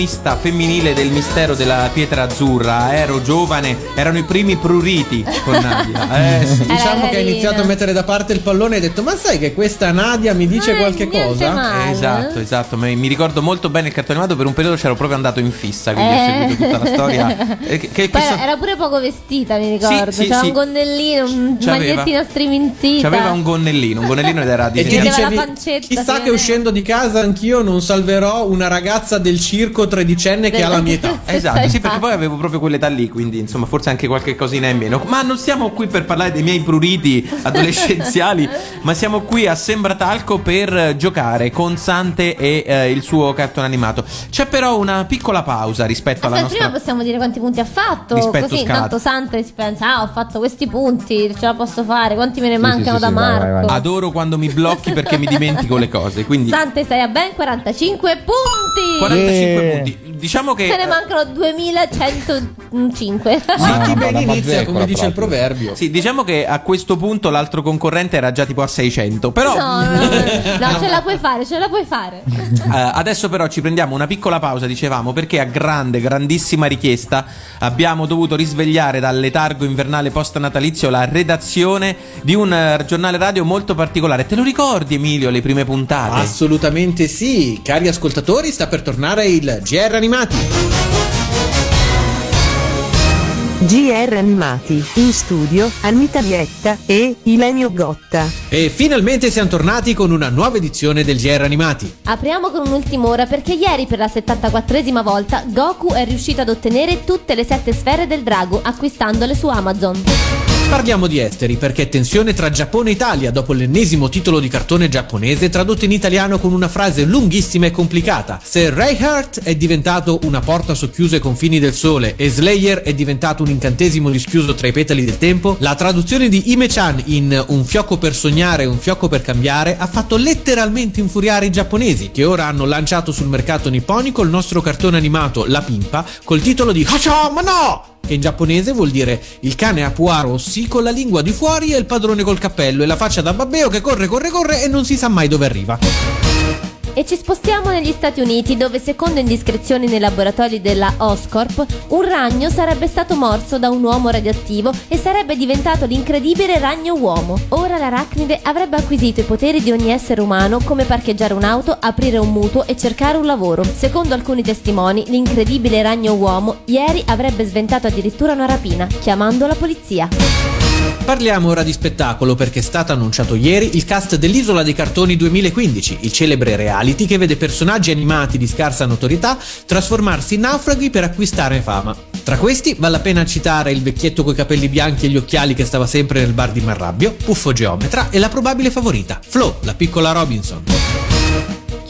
Speaker 2: Protagonista femminile del mistero della pietra azzurra. Ero giovane, erano i primi pruriti con Nadia. Eh sì.
Speaker 3: Diciamo che
Speaker 4: carina.
Speaker 3: iniziato a mettere da parte il pallone e hai detto: Ma sai che questa Nadia mi dice
Speaker 4: Eh,
Speaker 3: qualche cosa?
Speaker 4: male.
Speaker 2: Esatto, esatto. Mi, ricordo molto bene il cartone animato. Per un periodo c'ero proprio andato in fissa. Quindi ho
Speaker 4: Eh.
Speaker 2: seguito tutta la storia. Eh, che- so-
Speaker 4: era, pure poco vestita, mi ricordo.
Speaker 2: Sì, sì,
Speaker 4: C'era
Speaker 2: sì.
Speaker 4: un gonnellino, un
Speaker 2: C'aveva.
Speaker 4: magliettino striminzita.
Speaker 2: C'aveva un gonnellino, un gonnellino ed era
Speaker 3: E ti dicevi:
Speaker 4: pancetta,
Speaker 3: Chissà che
Speaker 4: eh.
Speaker 3: uscendo di casa anch'io non salverò una ragazza del circo tredicenne che ha la mia età.
Speaker 2: Esatto, sì, perché poi avevo proprio quell'età lì, quindi insomma, forse anche qualche cosina in meno. Ma non siamo qui per parlare dei miei pruriti adolescenziali, ma siamo qui a Sembratalco per giocare con Sante e eh, il suo cartone animato. C'è però una piccola pausa rispetto alla
Speaker 4: Aspetta,
Speaker 2: nostra.
Speaker 4: prima possiamo dire quanti punti ha fatto.
Speaker 2: Dispetto
Speaker 4: Così intanto Sante si pensa, ah, ho fatto questi punti, ce la posso fare. Quanti me ne
Speaker 6: Sì,
Speaker 4: mancano
Speaker 6: sì,
Speaker 4: da
Speaker 6: sì, vai,
Speaker 4: Marco?
Speaker 6: vai, vai.
Speaker 2: Adoro quando mi blocchi perché mi dimentico le cose. Quindi
Speaker 4: Sante sei a ben 45 punti.
Speaker 2: 45
Speaker 6: Yeah.
Speaker 2: Punti. diciamo che
Speaker 4: Se ne mancano 2105.
Speaker 6: No,
Speaker 3: Sì, chi
Speaker 6: no,
Speaker 3: bene inizia, come dice il proverbio.
Speaker 2: Sì, diciamo che a questo punto l'altro concorrente era già tipo a 600. Però
Speaker 4: No, no, no, no, ce la puoi fare, ce la puoi fare.
Speaker 2: Eh, adesso però ci prendiamo una piccola pausa, dicevamo, perché a grande, grandissima richiesta abbiamo dovuto risvegliare dal letargo invernale post natalizio la redazione di un eh, giornale radio molto particolare. Te lo ricordi Emilio, le prime puntate?
Speaker 3: Assolutamente sì, cari ascoltatori, sta per tornare il GR Animati.
Speaker 8: GR Animati, in studio, Anita Vietta e Ilenio Gotta.
Speaker 3: E finalmente siamo tornati con una nuova edizione del GR Animati.
Speaker 4: Apriamo con un'ultima ora perché ieri per la 74esima volta Goku è riuscito ad ottenere tutte le sette sfere del drago acquistandole su Amazon.
Speaker 3: Parliamo di esteri perché tensione tra Giappone e Italia dopo l'ennesimo titolo di cartone giapponese tradotto in italiano con una frase lunghissima e complicata. Se Reinhardt è diventato una porta socchiusa ai confini del sole e Slayer è diventato un incantesimo dischiuso tra i petali del tempo, la traduzione di Ime-chan in un fiocco per sognare e un fiocco per cambiare ha fatto letteralmente infuriare i giapponesi che ora hanno lanciato sul mercato nipponico il nostro cartone animato La Pimpa col titolo di Hachama no! Che in giapponese vuol dire il cane a puaro sì con la lingua di fuori e il padrone col cappello e la faccia da babbeo che corre corre corre e non si sa mai dove arriva.
Speaker 4: E ci spostiamo negli Stati Uniti dove secondo indiscrezioni nei laboratori della Oscorp un ragno sarebbe stato morso da un uomo radioattivo e sarebbe diventato l'incredibile ragno uomo. Ora l'arachnide avrebbe acquisito i poteri di ogni essere umano come parcheggiare un'auto, aprire un mutuo e cercare un lavoro. Secondo alcuni testimoni l'incredibile ragno uomo ieri avrebbe sventato addirittura una rapina chiamando la polizia.
Speaker 3: Parliamo ora di spettacolo perché è stato annunciato ieri il cast dell'Isola dei Cartoni 2015, il celebre reality che vede personaggi animati di scarsa notorietà trasformarsi in naufraghi per acquistare fama. Tra questi vale la pena citare il vecchietto coi capelli bianchi e gli occhiali che stava sempre nel bar di Marrabbio, Puffo Geometra e la probabile favorita, Flo, la piccola Robinson.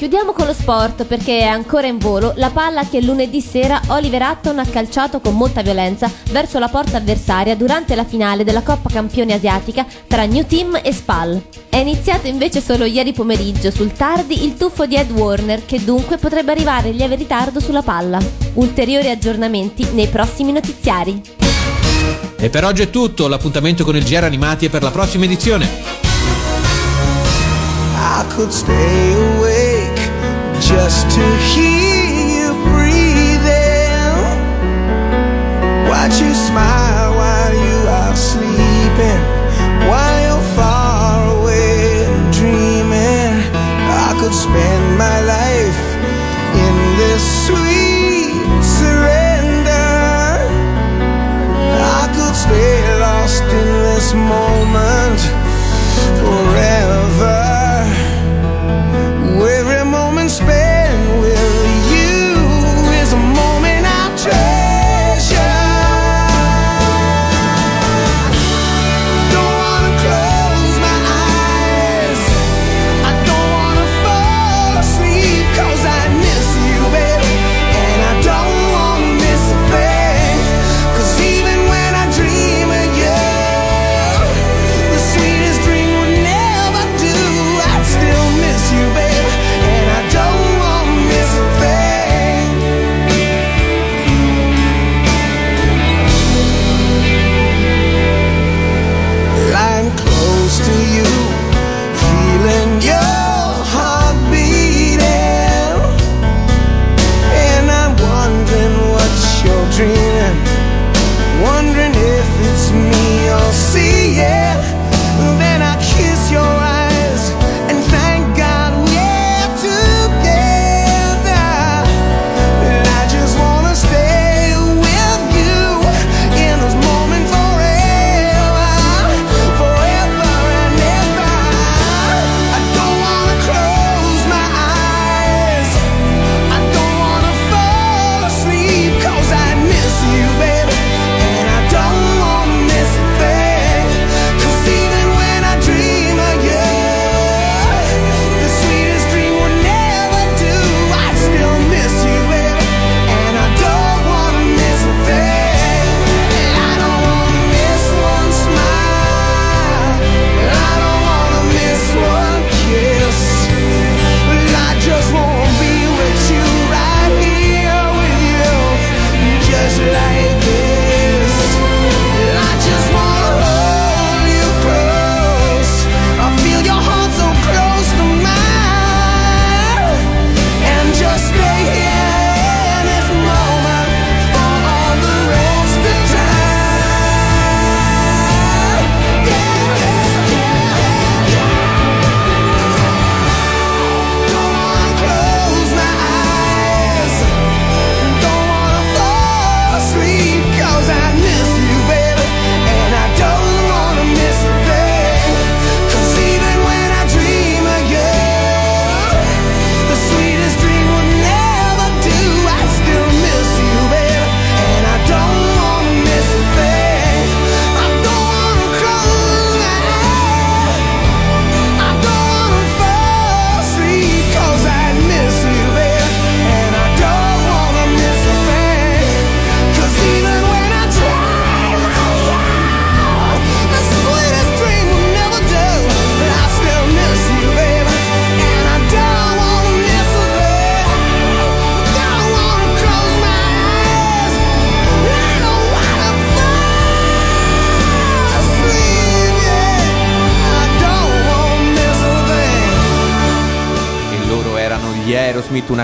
Speaker 4: Chiudiamo con lo sport perché è ancora in volo la palla che lunedì sera Oliver Hutton ha calciato con molta violenza verso la porta avversaria durante la finale della Coppa Campioni Asiatica tra New Team e Spal. È iniziato invece solo ieri pomeriggio sul tardi il tuffo di Ed Warner che dunque potrebbe arrivare in lieve ritardo sulla palla. Ulteriori aggiornamenti nei prossimi notiziari.
Speaker 3: E per oggi è tutto, l'appuntamento con il GR Animati è per la prossima edizione.
Speaker 9: I could stay awake just to hear you breathing. Watch you smile while you are sleeping, while you're far away dreaming. I could spend my life in this sweet surrender. I could stay lost in this moment forever.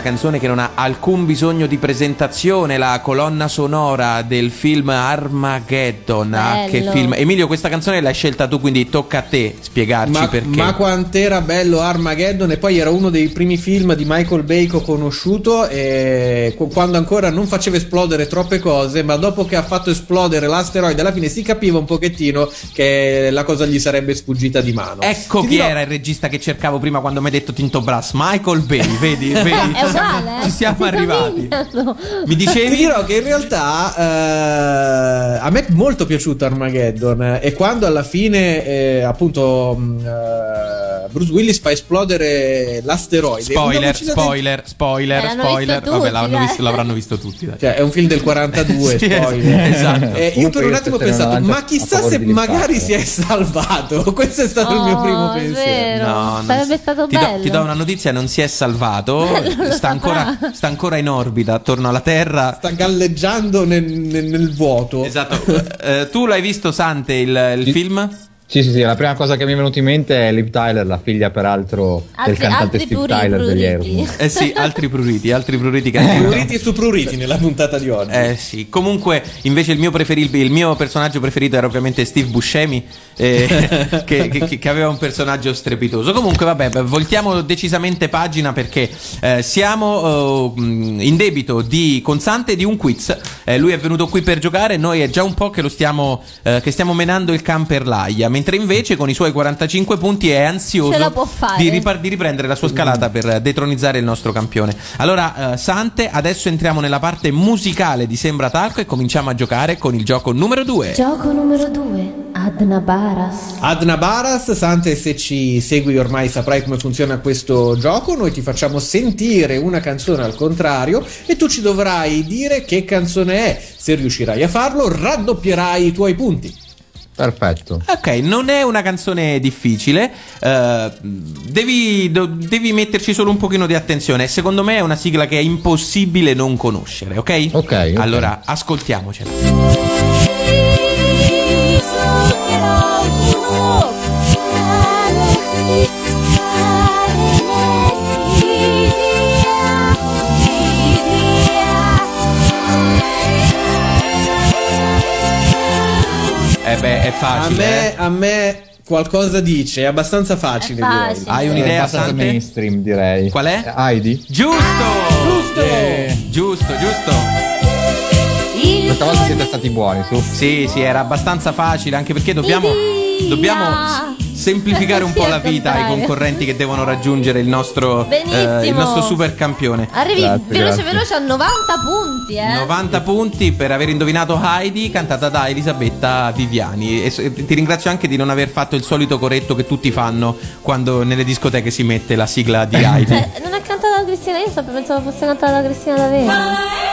Speaker 2: Canzone che non ha alcun bisogno di presentazione, la colonna sonora del film Armageddon. Ah, che film. Emilio, questa canzone l'hai scelta tu, quindi tocca a te spiegarci
Speaker 3: Ma,
Speaker 2: perché.
Speaker 3: ma quant'era bello Armageddon e poi era uno dei primi film di Michael Bay che ho conosciuto e qu- quando ancora non faceva esplodere troppe cose ma dopo che ha fatto esplodere l'asteroide alla fine si capiva un pochettino che la cosa gli sarebbe sfuggita di mano.
Speaker 2: Ecco
Speaker 3: Ti
Speaker 2: chi
Speaker 3: dirò-
Speaker 2: era il regista che cercavo prima quando mi hai detto Tinto Brass, Michael Bay, vedi, vedi,
Speaker 4: È
Speaker 2: siamo,
Speaker 4: uguale, eh?
Speaker 2: ci siamo
Speaker 4: Si
Speaker 2: arrivati. Mi
Speaker 3: Ti
Speaker 2: dicevi?
Speaker 3: dirò che in realtà eh, a me è molto piaciuto Armageddon eh, e quando alla fine eh, appunto mh, eh, Bruce Willis fa esplodere l'asteroide
Speaker 2: Spoiler, spoiler, spoiler,
Speaker 4: Eh, l'hanno
Speaker 2: spoiler.
Speaker 4: visto
Speaker 2: Vabbè,
Speaker 4: dai.
Speaker 2: visto, l'avranno visto tutti. Dai.
Speaker 3: Cioè, è un film del 42,
Speaker 2: Sì,
Speaker 3: spoiler.
Speaker 2: esatto.
Speaker 3: Eh, io
Speaker 6: Comunque
Speaker 3: per un attimo ho pensato, ma chissà se magari si è salvato. Questo è stato il mio
Speaker 4: Oh,
Speaker 3: primo pensiero.
Speaker 2: non
Speaker 4: Sarebbe
Speaker 2: si-
Speaker 4: stato
Speaker 2: ti do-
Speaker 4: bello.
Speaker 2: ti do una notizia: non si è salvato. Sta, ancora, sta ancora in orbita attorno alla Terra.
Speaker 3: Sta galleggiando nel, nel- nel vuoto.
Speaker 2: Esatto. Eh, tu l'hai visto, Sante, il, il
Speaker 6: Sì.
Speaker 2: film?
Speaker 6: Sì, sì, sì, la prima cosa che mi è venuta in mente è Liv Tyler, la figlia peraltro
Speaker 4: Altri-
Speaker 6: del cantante Steve
Speaker 4: puri-
Speaker 6: Tyler degli
Speaker 4: pruriti.
Speaker 6: Aerosmith.
Speaker 2: Eh sì, altri pruriti, altri pruriti che
Speaker 3: Pruriti su pruriti nella puntata di oggi.
Speaker 2: Eh sì, comunque invece il mio, preferibile, il mio personaggio preferito era ovviamente Steve Buscemi, eh, che, che- che aveva un personaggio strepitoso. Comunque vabbè, voltiamo decisamente pagina perché eh, siamo eh, in debito di Consante di un quiz. Eh, lui è venuto qui per giocare, noi è già un po' che lo stiamo, eh, che stiamo menando il camperlaia, mentre invece con i suoi 45 punti è ansioso di, ripar- di riprendere la sua scalata per detronizzare il nostro campione. Allora, eh, Sante, adesso entriamo nella parte musicale di Sembra Talco e cominciamo a giocare con il gioco numero 2.
Speaker 4: Gioco numero 2. Adna Baras.
Speaker 3: Adna Baras, Sante, se ci segui ormai saprai come funziona questo gioco. Noi ti facciamo sentire una canzone al contrario e tu ci dovrai dire che canzone è. Se riuscirai a farlo, raddoppierai i tuoi punti.
Speaker 6: Perfetto.
Speaker 2: Ok, non è una canzone difficile, eh, devi, do- devi metterci solo un pochino di attenzione. Secondo me è una sigla che è impossibile non conoscere, ok?
Speaker 6: Ok, ok.
Speaker 2: Allora, ascoltiamocela. Eh beh, è
Speaker 3: A
Speaker 2: facile.
Speaker 3: me,
Speaker 2: eh.
Speaker 3: a me qualcosa dice, è abbastanza facile.
Speaker 4: È facile.
Speaker 3: direi.
Speaker 2: Hai
Speaker 6: È
Speaker 2: un'idea,
Speaker 6: abbastanza
Speaker 2: Sante?
Speaker 6: mainstream, direi.
Speaker 2: Qual è?
Speaker 6: Heidi?
Speaker 2: Giusto!
Speaker 3: Giusto!
Speaker 2: Giusto, giusto.
Speaker 6: Questa volta siete stati buoni, su.
Speaker 2: Sì, sì, era abbastanza facile, anche perché dobbiamo, dobbiamo semplificare un
Speaker 4: Sì,
Speaker 2: po' la vita ai concorrenti che devono raggiungere il nostro, eh, il nostro super campione.
Speaker 4: Arrivi
Speaker 6: Grazie,
Speaker 4: veloce
Speaker 6: grazie.
Speaker 4: veloce a 90 punti, eh.
Speaker 2: 90 punti per aver indovinato Heidi, cantata da Elisabetta Viviani. E e ti ringrazio anche di non aver fatto il solito corretto che tutti fanno quando nelle discoteche si mette la sigla di Heidi.
Speaker 4: Cioè, non è cantata da Cristina, io sempre pensavo fosse cantata da Cristina D'Avena.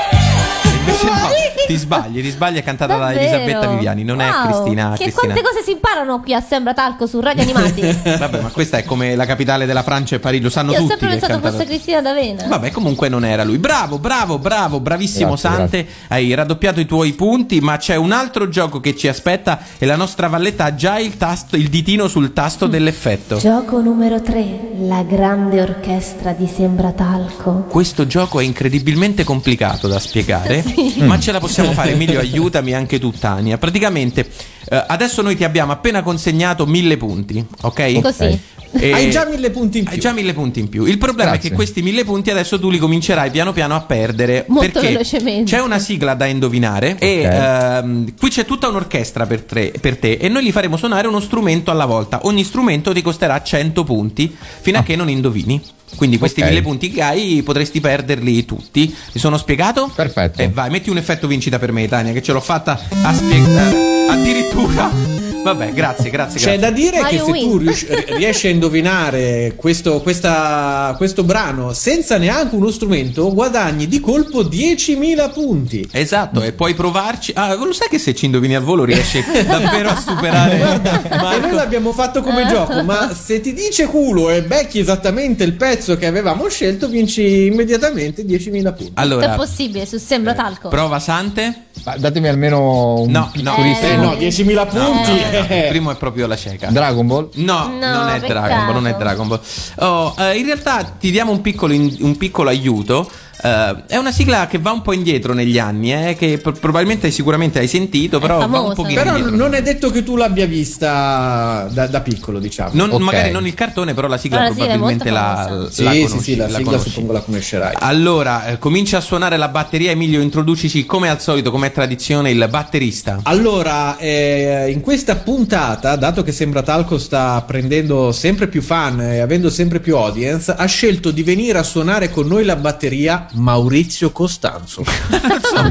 Speaker 2: Invece no, ti sbagli, ti sbagli, è cantata da
Speaker 4: Davvero?
Speaker 2: Elisabetta Viviani, non è
Speaker 4: Wow.
Speaker 2: Cristina.
Speaker 4: Che
Speaker 2: Cristina.
Speaker 4: quante cose si imparano qui a Sembra Talco su Radio Animati. io
Speaker 2: Vabbè, ma questa è come la capitale della Francia e Parigi, lo sanno
Speaker 4: ho
Speaker 2: tutti.
Speaker 4: sempre
Speaker 2: che è
Speaker 4: pensato
Speaker 2: cantata-
Speaker 4: fosse Cristina D'Avena.
Speaker 2: Vabbè, comunque non era lui. Bravo, bravo, bravo, bravissimo
Speaker 6: Grazie,
Speaker 2: Sante. Hai raddoppiato i tuoi punti, ma c'è un altro gioco che ci aspetta e la nostra Valletta ha già il, tasto, il ditino sul tasto dell'effetto.
Speaker 4: Gioco numero 3. La grande orchestra di Sembra Talco.
Speaker 2: Questo gioco è incredibilmente complicato da spiegare, ma ce la possiamo fare. Emilio, aiutami anche tu, Tania. Praticamente, eh, adesso noi ti abbiamo appena consegnato mille punti, ok?
Speaker 4: Così.
Speaker 2: E-
Speaker 3: Hai già mille punti in più.
Speaker 2: Hai già mille punti in più. Il problema è
Speaker 6: Grazie.
Speaker 2: che questi mille punti adesso tu li comincerai piano piano a perdere.
Speaker 4: Molto
Speaker 2: perché
Speaker 4: velocemente.
Speaker 2: c'è una sigla da indovinare. E ehm, qui c'è tutta un'orchestra per, tre- per te. E noi gli faremo suonare uno strumento alla volta. Ogni strumento ti costerà 100 punti fino a che non indovini. Quindi questi
Speaker 6: Ok.
Speaker 2: mille punti che hai potresti perderli tutti. Mi sono spiegato?
Speaker 6: Perfetto.
Speaker 2: E vai, metti un effetto vincita per me, Tania, che ce l'ho fatta a spiegare. Addirittura. Vabbè, grazie, grazie,
Speaker 3: C'è
Speaker 2: grazie.
Speaker 3: da dire che
Speaker 4: Mario
Speaker 3: se tu
Speaker 4: Win.
Speaker 3: rius- riesci a indovinare questo, questa- questo brano senza neanche uno strumento, guadagni di colpo 10.000 punti.
Speaker 2: Esatto, e puoi provarci. Ah, lo sai che se ci indovini al volo riesci davvero a superare
Speaker 3: E noi
Speaker 2: Marco?
Speaker 3: l'abbiamo fatto come gioco, ma se ti dice culo e becchi esattamente il pezzo che avevamo scelto, vinci immediatamente 10.000 punti.
Speaker 4: Tutto è
Speaker 2: Allora,
Speaker 4: possibile su Sembra Talco.
Speaker 2: prova Sante.
Speaker 6: Ma datemi almeno un
Speaker 2: No, no.
Speaker 3: Eh no, 10.000 punti.
Speaker 4: Eh,
Speaker 2: il primo è proprio la cieca.
Speaker 6: Dragon Ball?
Speaker 2: No,
Speaker 4: No,
Speaker 2: non è. Dragon Ball, non è Dragon Ball. Oh, eh, in realtà ti diamo un piccolo, in- un piccolo aiuto. Eh, è una sigla che va un po' indietro negli anni, eh, che pro- probabilmente sicuramente hai sentito, però va un
Speaker 4: famosa.
Speaker 2: pochino
Speaker 3: Però
Speaker 2: indietro.
Speaker 3: non è detto che tu l'abbia vista da, da piccolo, diciamo.
Speaker 2: Non-
Speaker 6: Ok.
Speaker 2: Magari non il cartone, però la sigla
Speaker 4: Però la è
Speaker 2: probabilmente la,
Speaker 4: famosa.
Speaker 3: Sì,
Speaker 2: la
Speaker 3: sì,
Speaker 2: conosci.
Speaker 3: sì, la, sigla
Speaker 2: conosci.
Speaker 3: suppongo la conoscerai.
Speaker 2: Allora, eh, comincia a suonare la batteria. Emilio, introducici come al solito, come è tradizione, il batterista.
Speaker 3: Allora, eh, in questa puntata, dato che Sembra Talco sta prendendo sempre più fan e avendo sempre più audience, ha scelto di venire a suonare con noi la batteria Maurizio Costanzo.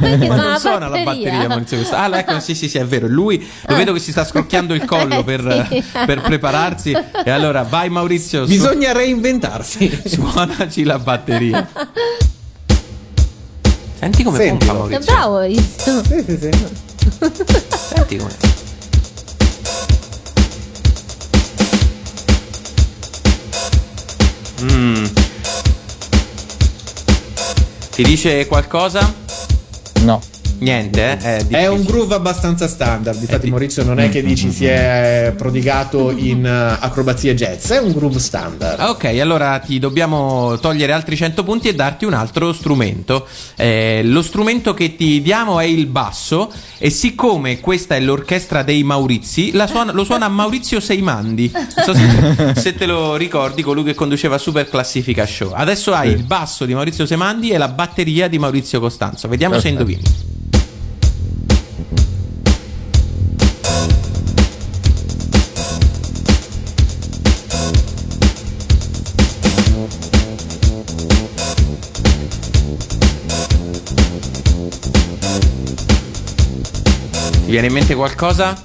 Speaker 4: Perché
Speaker 2: Ma non suona la batteria, Maurizio Costa- Ah, ecco, sì, sì, sì, è vero. Lui lo vedo che si sta scrocchiando il collo
Speaker 4: Eh,
Speaker 2: per,
Speaker 4: sì.
Speaker 2: per prepararsi. E allora, vai, Maurizio, su-
Speaker 3: Bisogna reinventarsi.
Speaker 2: suonaci la batteria. Senti come
Speaker 3: Sentilo.
Speaker 2: pompa, Maurizio.
Speaker 4: bravo, Maurizio.
Speaker 3: Sì, sì, sì.
Speaker 2: Senti come. Mm. Ti dice qualcosa?
Speaker 6: No.
Speaker 2: Niente, eh? È,
Speaker 3: È un groove abbastanza standard. Infatti,
Speaker 2: di-
Speaker 3: Maurizio non è che dici si è prodigato in eh, acrobazie jazz, è un groove standard.
Speaker 2: Ok, allora ti dobbiamo togliere altri 100 punti e darti un altro strumento. Eh, lo strumento che ti diamo è il basso e siccome questa è l'orchestra dei Maurizi, suona- lo suona Maurizio Seimandi. Non so se, se te lo ricordi, colui che conduceva Super Classifica Show. Adesso hai il basso di Maurizio Seimandi e la batteria di Maurizio Costanzo. Vediamo se
Speaker 6: Perfetto.
Speaker 2: indovini. Viene in mente qualcosa?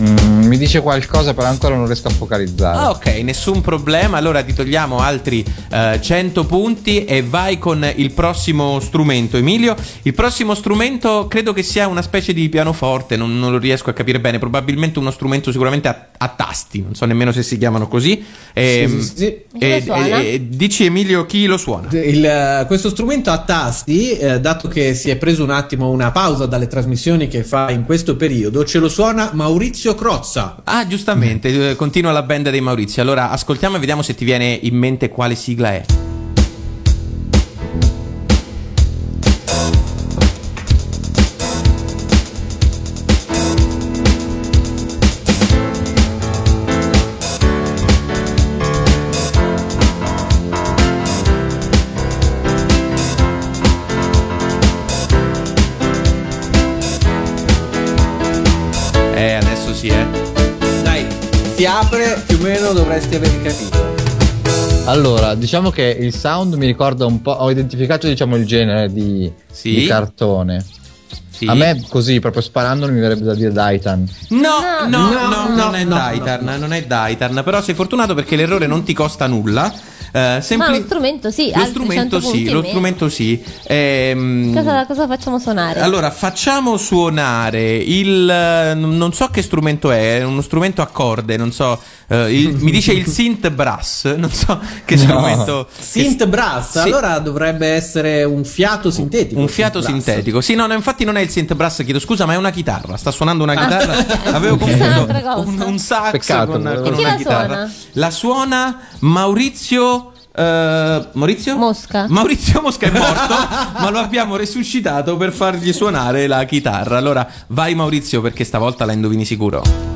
Speaker 6: Mm, mi dice qualcosa, però ancora non riesco a focalizzare.
Speaker 2: Ah, ok, nessun problema. Allora ti togliamo altri eh, 100 punti e vai con il prossimo strumento, Emilio. Il prossimo strumento credo che sia una specie di pianoforte, non, non lo riesco a capire bene. Probabilmente uno strumento sicuramente a, a tasti, non so nemmeno se si chiamano così. Ehm,
Speaker 3: Sì, sì, sì.
Speaker 2: E-
Speaker 4: suona?
Speaker 2: e- e dici Emilio chi lo suona?
Speaker 3: Il, eh, questo strumento a tasti, eh, dato che si è preso un attimo una pausa dalle trasmissioni che fa in questo periodo, ce lo suona Maurizio Crozza.
Speaker 2: Ah, giustamente, continua la band dei Maurizio. Allora ascoltiamo e vediamo se ti viene in mente quale sigla è.
Speaker 3: Apre, più o meno dovresti aver capito.
Speaker 6: Allora, diciamo che il sound mi ricorda un po'. Ho identificato, diciamo, il genere di,
Speaker 2: Sì.
Speaker 6: di cartone.
Speaker 2: Sì.
Speaker 6: A me, così, proprio sparandolo, mi verrebbe da dire Daitan.
Speaker 2: No, no, no,
Speaker 3: No, no,
Speaker 2: non è
Speaker 3: no,
Speaker 2: Daitarn, non è Daitarn, però sei fortunato perché l'errore non ti costa nulla. Eh,
Speaker 4: Ma
Speaker 2: sempli-
Speaker 4: lo strumento sì,
Speaker 2: lo strumento
Speaker 4: 100 punti
Speaker 2: sì, lo strumento sì. Ehm,
Speaker 4: Cosa, cosa facciamo suonare?
Speaker 2: Allora, facciamo suonare il. eh, Non so che strumento è, è uno strumento a corde, non so. eh, il- mi dice il synth brass, non so che strumento.
Speaker 3: Synth brass,
Speaker 2: Sì.
Speaker 3: allora dovrebbe essere un fiato sintetico.
Speaker 2: Un fiato sintetico. Sì, no, no, infatti non è il synth brass, chiedo scusa, ma è una chitarra. Sta suonando una chitarra. Avevo confuso un, un sax
Speaker 6: Peccato,
Speaker 2: con, con una
Speaker 4: la
Speaker 2: chitarra.
Speaker 4: suona?
Speaker 2: La suona Maurizio. Eh, Maurizio?
Speaker 4: Mosca.
Speaker 2: Maurizio Mosca è morto, ma lo abbiamo resuscitato per fargli suonare la chitarra. Allora, vai Maurizio perché stavolta la indovini sicuro.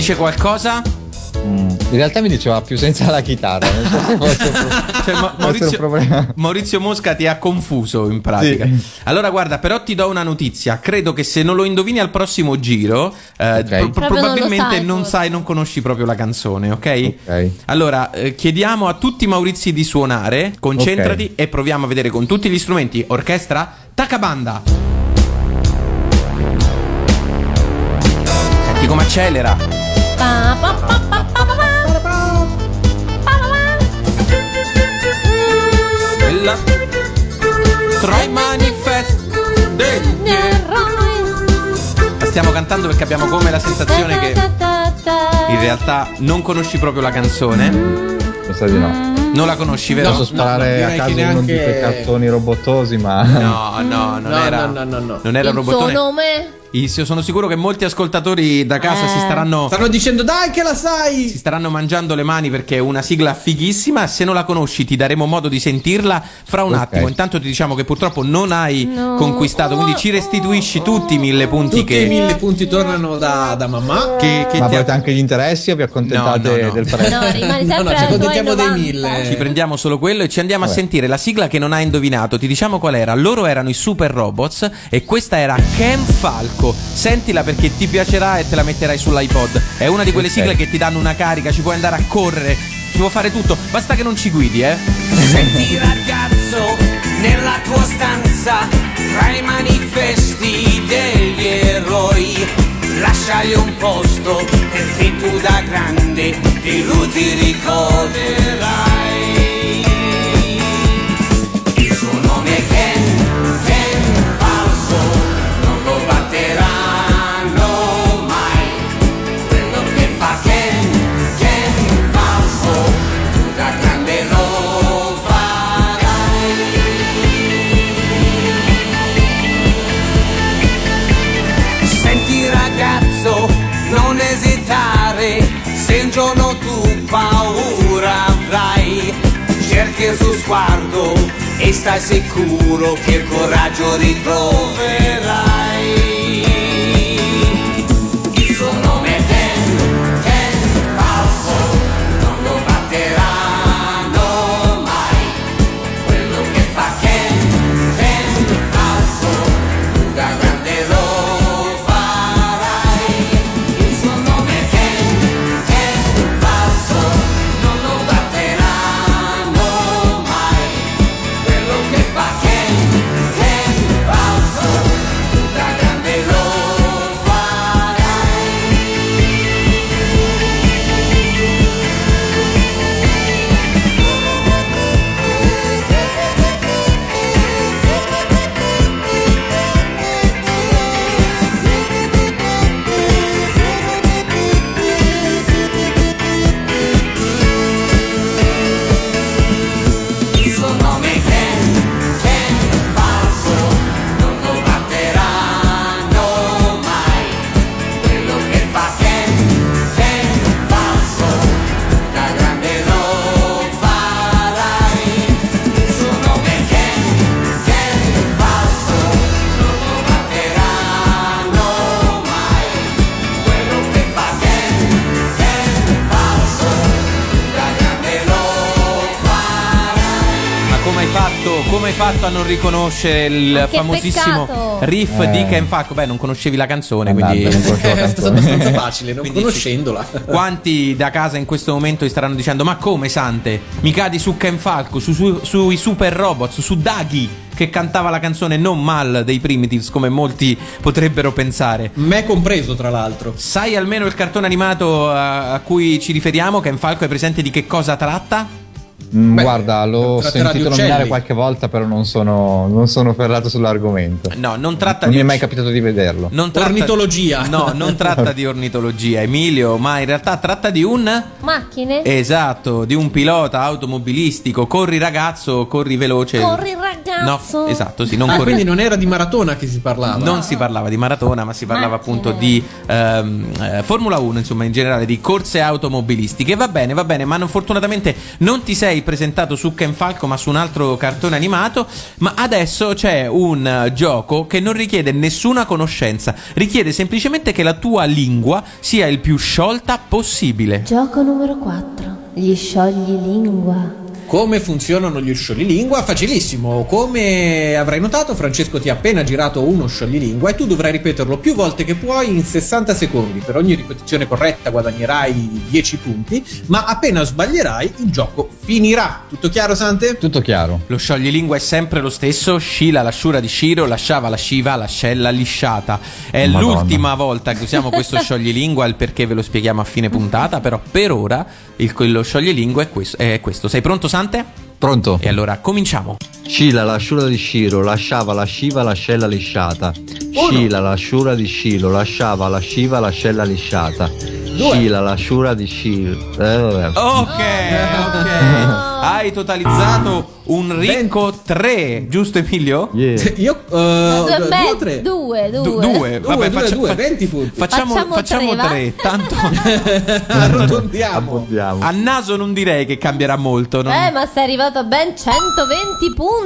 Speaker 2: Dice qualcosa?
Speaker 6: Mm, In realtà mi diceva più senza la chitarra. Non so se fosse pro-
Speaker 2: Cioè, Ma- Maurizio. Maurizio Mosca ti ha confuso in pratica.
Speaker 6: Sì.
Speaker 2: Allora, guarda, però ti do una notizia. Credo che se non lo indovini al prossimo giro, eh,
Speaker 6: Ok.
Speaker 2: pro-
Speaker 4: Proprio non
Speaker 2: probabilmente
Speaker 4: sai,
Speaker 2: non sai, non conosci proprio la canzone, ok?
Speaker 6: Ok.
Speaker 2: Allora, eh, chiediamo a tutti i Maurizi di suonare, concentrati
Speaker 6: Ok.
Speaker 2: e proviamo a vedere con tutti gli strumenti. Orchestra, Takabanda. Senti come accelera. Quella. tra i manifesti degli eroi. Stiamo cantando perché abbiamo come la sensazione che in realtà non conosci proprio la canzone.
Speaker 6: Sa di no.
Speaker 2: Non la conosci, vero?
Speaker 6: Posso sparare
Speaker 3: no,
Speaker 6: a caso
Speaker 3: che
Speaker 6: uno di
Speaker 3: neanche-
Speaker 6: quei cartoni robottosi, ma.
Speaker 2: No, no, non
Speaker 3: No,
Speaker 2: era.
Speaker 3: no, no, no, no.
Speaker 2: Non era
Speaker 4: Il suo
Speaker 2: robottone.
Speaker 4: nome?
Speaker 2: Io sono sicuro che molti ascoltatori da casa
Speaker 4: Eh.
Speaker 2: si staranno
Speaker 3: Stanno dicendo dai che la sai!
Speaker 2: si staranno mangiando le mani perché è una sigla fighissima. Se non la conosci, ti daremo modo di sentirla fra un
Speaker 6: Ok.
Speaker 2: attimo. Intanto ti diciamo che purtroppo non hai
Speaker 4: No.
Speaker 2: conquistato, quindi ci restituisci tutti i mille punti
Speaker 3: Tutti
Speaker 2: che,
Speaker 3: i mille punti tornano da, da mamma.
Speaker 2: che, che
Speaker 6: Ma
Speaker 2: ti
Speaker 6: volete anche gli interessi o vi accontentate
Speaker 2: No, no, no.
Speaker 6: del prezzo?
Speaker 4: No, rimani
Speaker 3: No,
Speaker 4: sempre
Speaker 3: no, ci
Speaker 4: tuoi
Speaker 3: accontentiamo dei
Speaker 4: 90.
Speaker 3: mille.
Speaker 2: Ci prendiamo solo quello e ci andiamo a
Speaker 6: Vabbè.
Speaker 2: sentire la sigla che non hai indovinato. Ti diciamo qual era? Loro erano i Super Robots e questa era Ken Falco. Sentila perché ti piacerà e te la metterai sull'iPod. È una di quelle
Speaker 6: Ok.
Speaker 2: sigle che ti danno una carica, ci puoi andare a correre, ci può fare tutto. Basta che non ci guidi, eh.
Speaker 10: Senti ragazzo nella tua stanza tra i manifesti degli eroi lasciagli un posto perché tu da grande di lui ti ricorderai sguardo e stai sicuro che il coraggio ritroverai.
Speaker 2: Riconoscere il
Speaker 4: Ma che
Speaker 2: famosissimo
Speaker 4: peccato.
Speaker 2: riff
Speaker 6: Eh.
Speaker 2: di Ken Falco? Beh, non conoscevi la canzone,
Speaker 6: Andate,
Speaker 2: quindi
Speaker 6: non conoscevo la
Speaker 3: È stato
Speaker 6: canzone.
Speaker 3: abbastanza facile, non
Speaker 2: Quindi
Speaker 3: conoscendola.
Speaker 2: Quanti da casa in questo momento ti staranno dicendo: Ma come Sante? Mi cadi su Ken Falco, su- su- sui super robots, su Daggy che cantava la canzone non mal dei Primitives, come molti potrebbero pensare.
Speaker 3: Me compreso, tra l'altro.
Speaker 2: Sai almeno il cartone animato a, a cui ci riferiamo? Ken Falco è presente di che cosa tratta?
Speaker 6: Mm,
Speaker 3: Beh,
Speaker 6: Guarda, l'ho sentito nominare qualche volta, però non sono, non sono ferrato sull'argomento.
Speaker 2: No, non tratta
Speaker 6: Non
Speaker 2: di
Speaker 6: mi è mai capitato di vederlo.
Speaker 2: Non tratta-
Speaker 3: Ornitologia.
Speaker 2: No, non tratta di ornitologia, Emilio, ma in realtà tratta di un
Speaker 4: Macchine?
Speaker 2: Esatto, di un pilota automobilistico, corri ragazzo, corri veloce.
Speaker 4: Corri ragazzo.
Speaker 2: No, esatto, sì, non
Speaker 3: Ah,
Speaker 2: corri.
Speaker 3: quindi non era di maratona che si parlava.
Speaker 2: Non si parlava di maratona, ma si parlava
Speaker 4: Macchine.
Speaker 2: appunto di ehm, eh, Formula 1, insomma, in generale di corse automobilistiche. Va bene, va bene, ma non- fortunatamente non ti sei presentato su Ken Falco, ma su un altro cartone animato. Ma adesso c'è un eh, gioco che non richiede nessuna conoscenza, richiede semplicemente che la tua lingua sia il più sciolta possibile.
Speaker 4: Gioco numero 4. Gli sciogli lingua.
Speaker 3: Come funzionano gli scioglilingua? Facilissimo. Come avrai notato, Francesco ti ha appena girato uno scioglilingua e tu dovrai ripeterlo più volte che puoi in 60 secondi. Per ogni ripetizione corretta guadagnerai 10 punti, ma appena sbaglierai il gioco finirà. Tutto chiaro, Sante?
Speaker 6: Tutto chiaro.
Speaker 2: Lo scioglilingua è sempre lo stesso, Scila l'asciura di Shiro, lasciava la sciva, l'ascella lisciata. È
Speaker 6: Madonna.
Speaker 2: l'ultima volta che usiamo questo scioglilingua, il perché ve lo spieghiamo a fine puntata, però per ora il, lo scioglilingua è questo, è questo. Sei pronto Sante?
Speaker 6: Pronto?
Speaker 2: E allora cominciamo.
Speaker 6: Scila, l'asciura di Sciro, lasciava la sciva l'ascella lisciata. Scila, l'asciura di Scilo, lasciava la sciva l'ascella lisciata. Scila, l'asciura di Scilo. Eh, vabbè.
Speaker 2: Ok, ok. Hai totalizzato un ricco 3, giusto Emilio?
Speaker 6: Yeah.
Speaker 3: Io uh,
Speaker 4: Due,
Speaker 3: o tre?
Speaker 4: due, due.
Speaker 2: Du- due, vabbè,
Speaker 3: due,
Speaker 2: faccia-
Speaker 3: due,
Speaker 2: fa-
Speaker 3: 20 punti.
Speaker 2: Facciamo,
Speaker 4: Facciamo
Speaker 2: facciamo
Speaker 4: tre, va?
Speaker 2: tre, tanto
Speaker 3: Arrotondiamo.
Speaker 6: Abbondiamo.
Speaker 2: a naso non direi che cambierà molto. non-
Speaker 4: Eh, ma sei arrivato a ben 120 punti.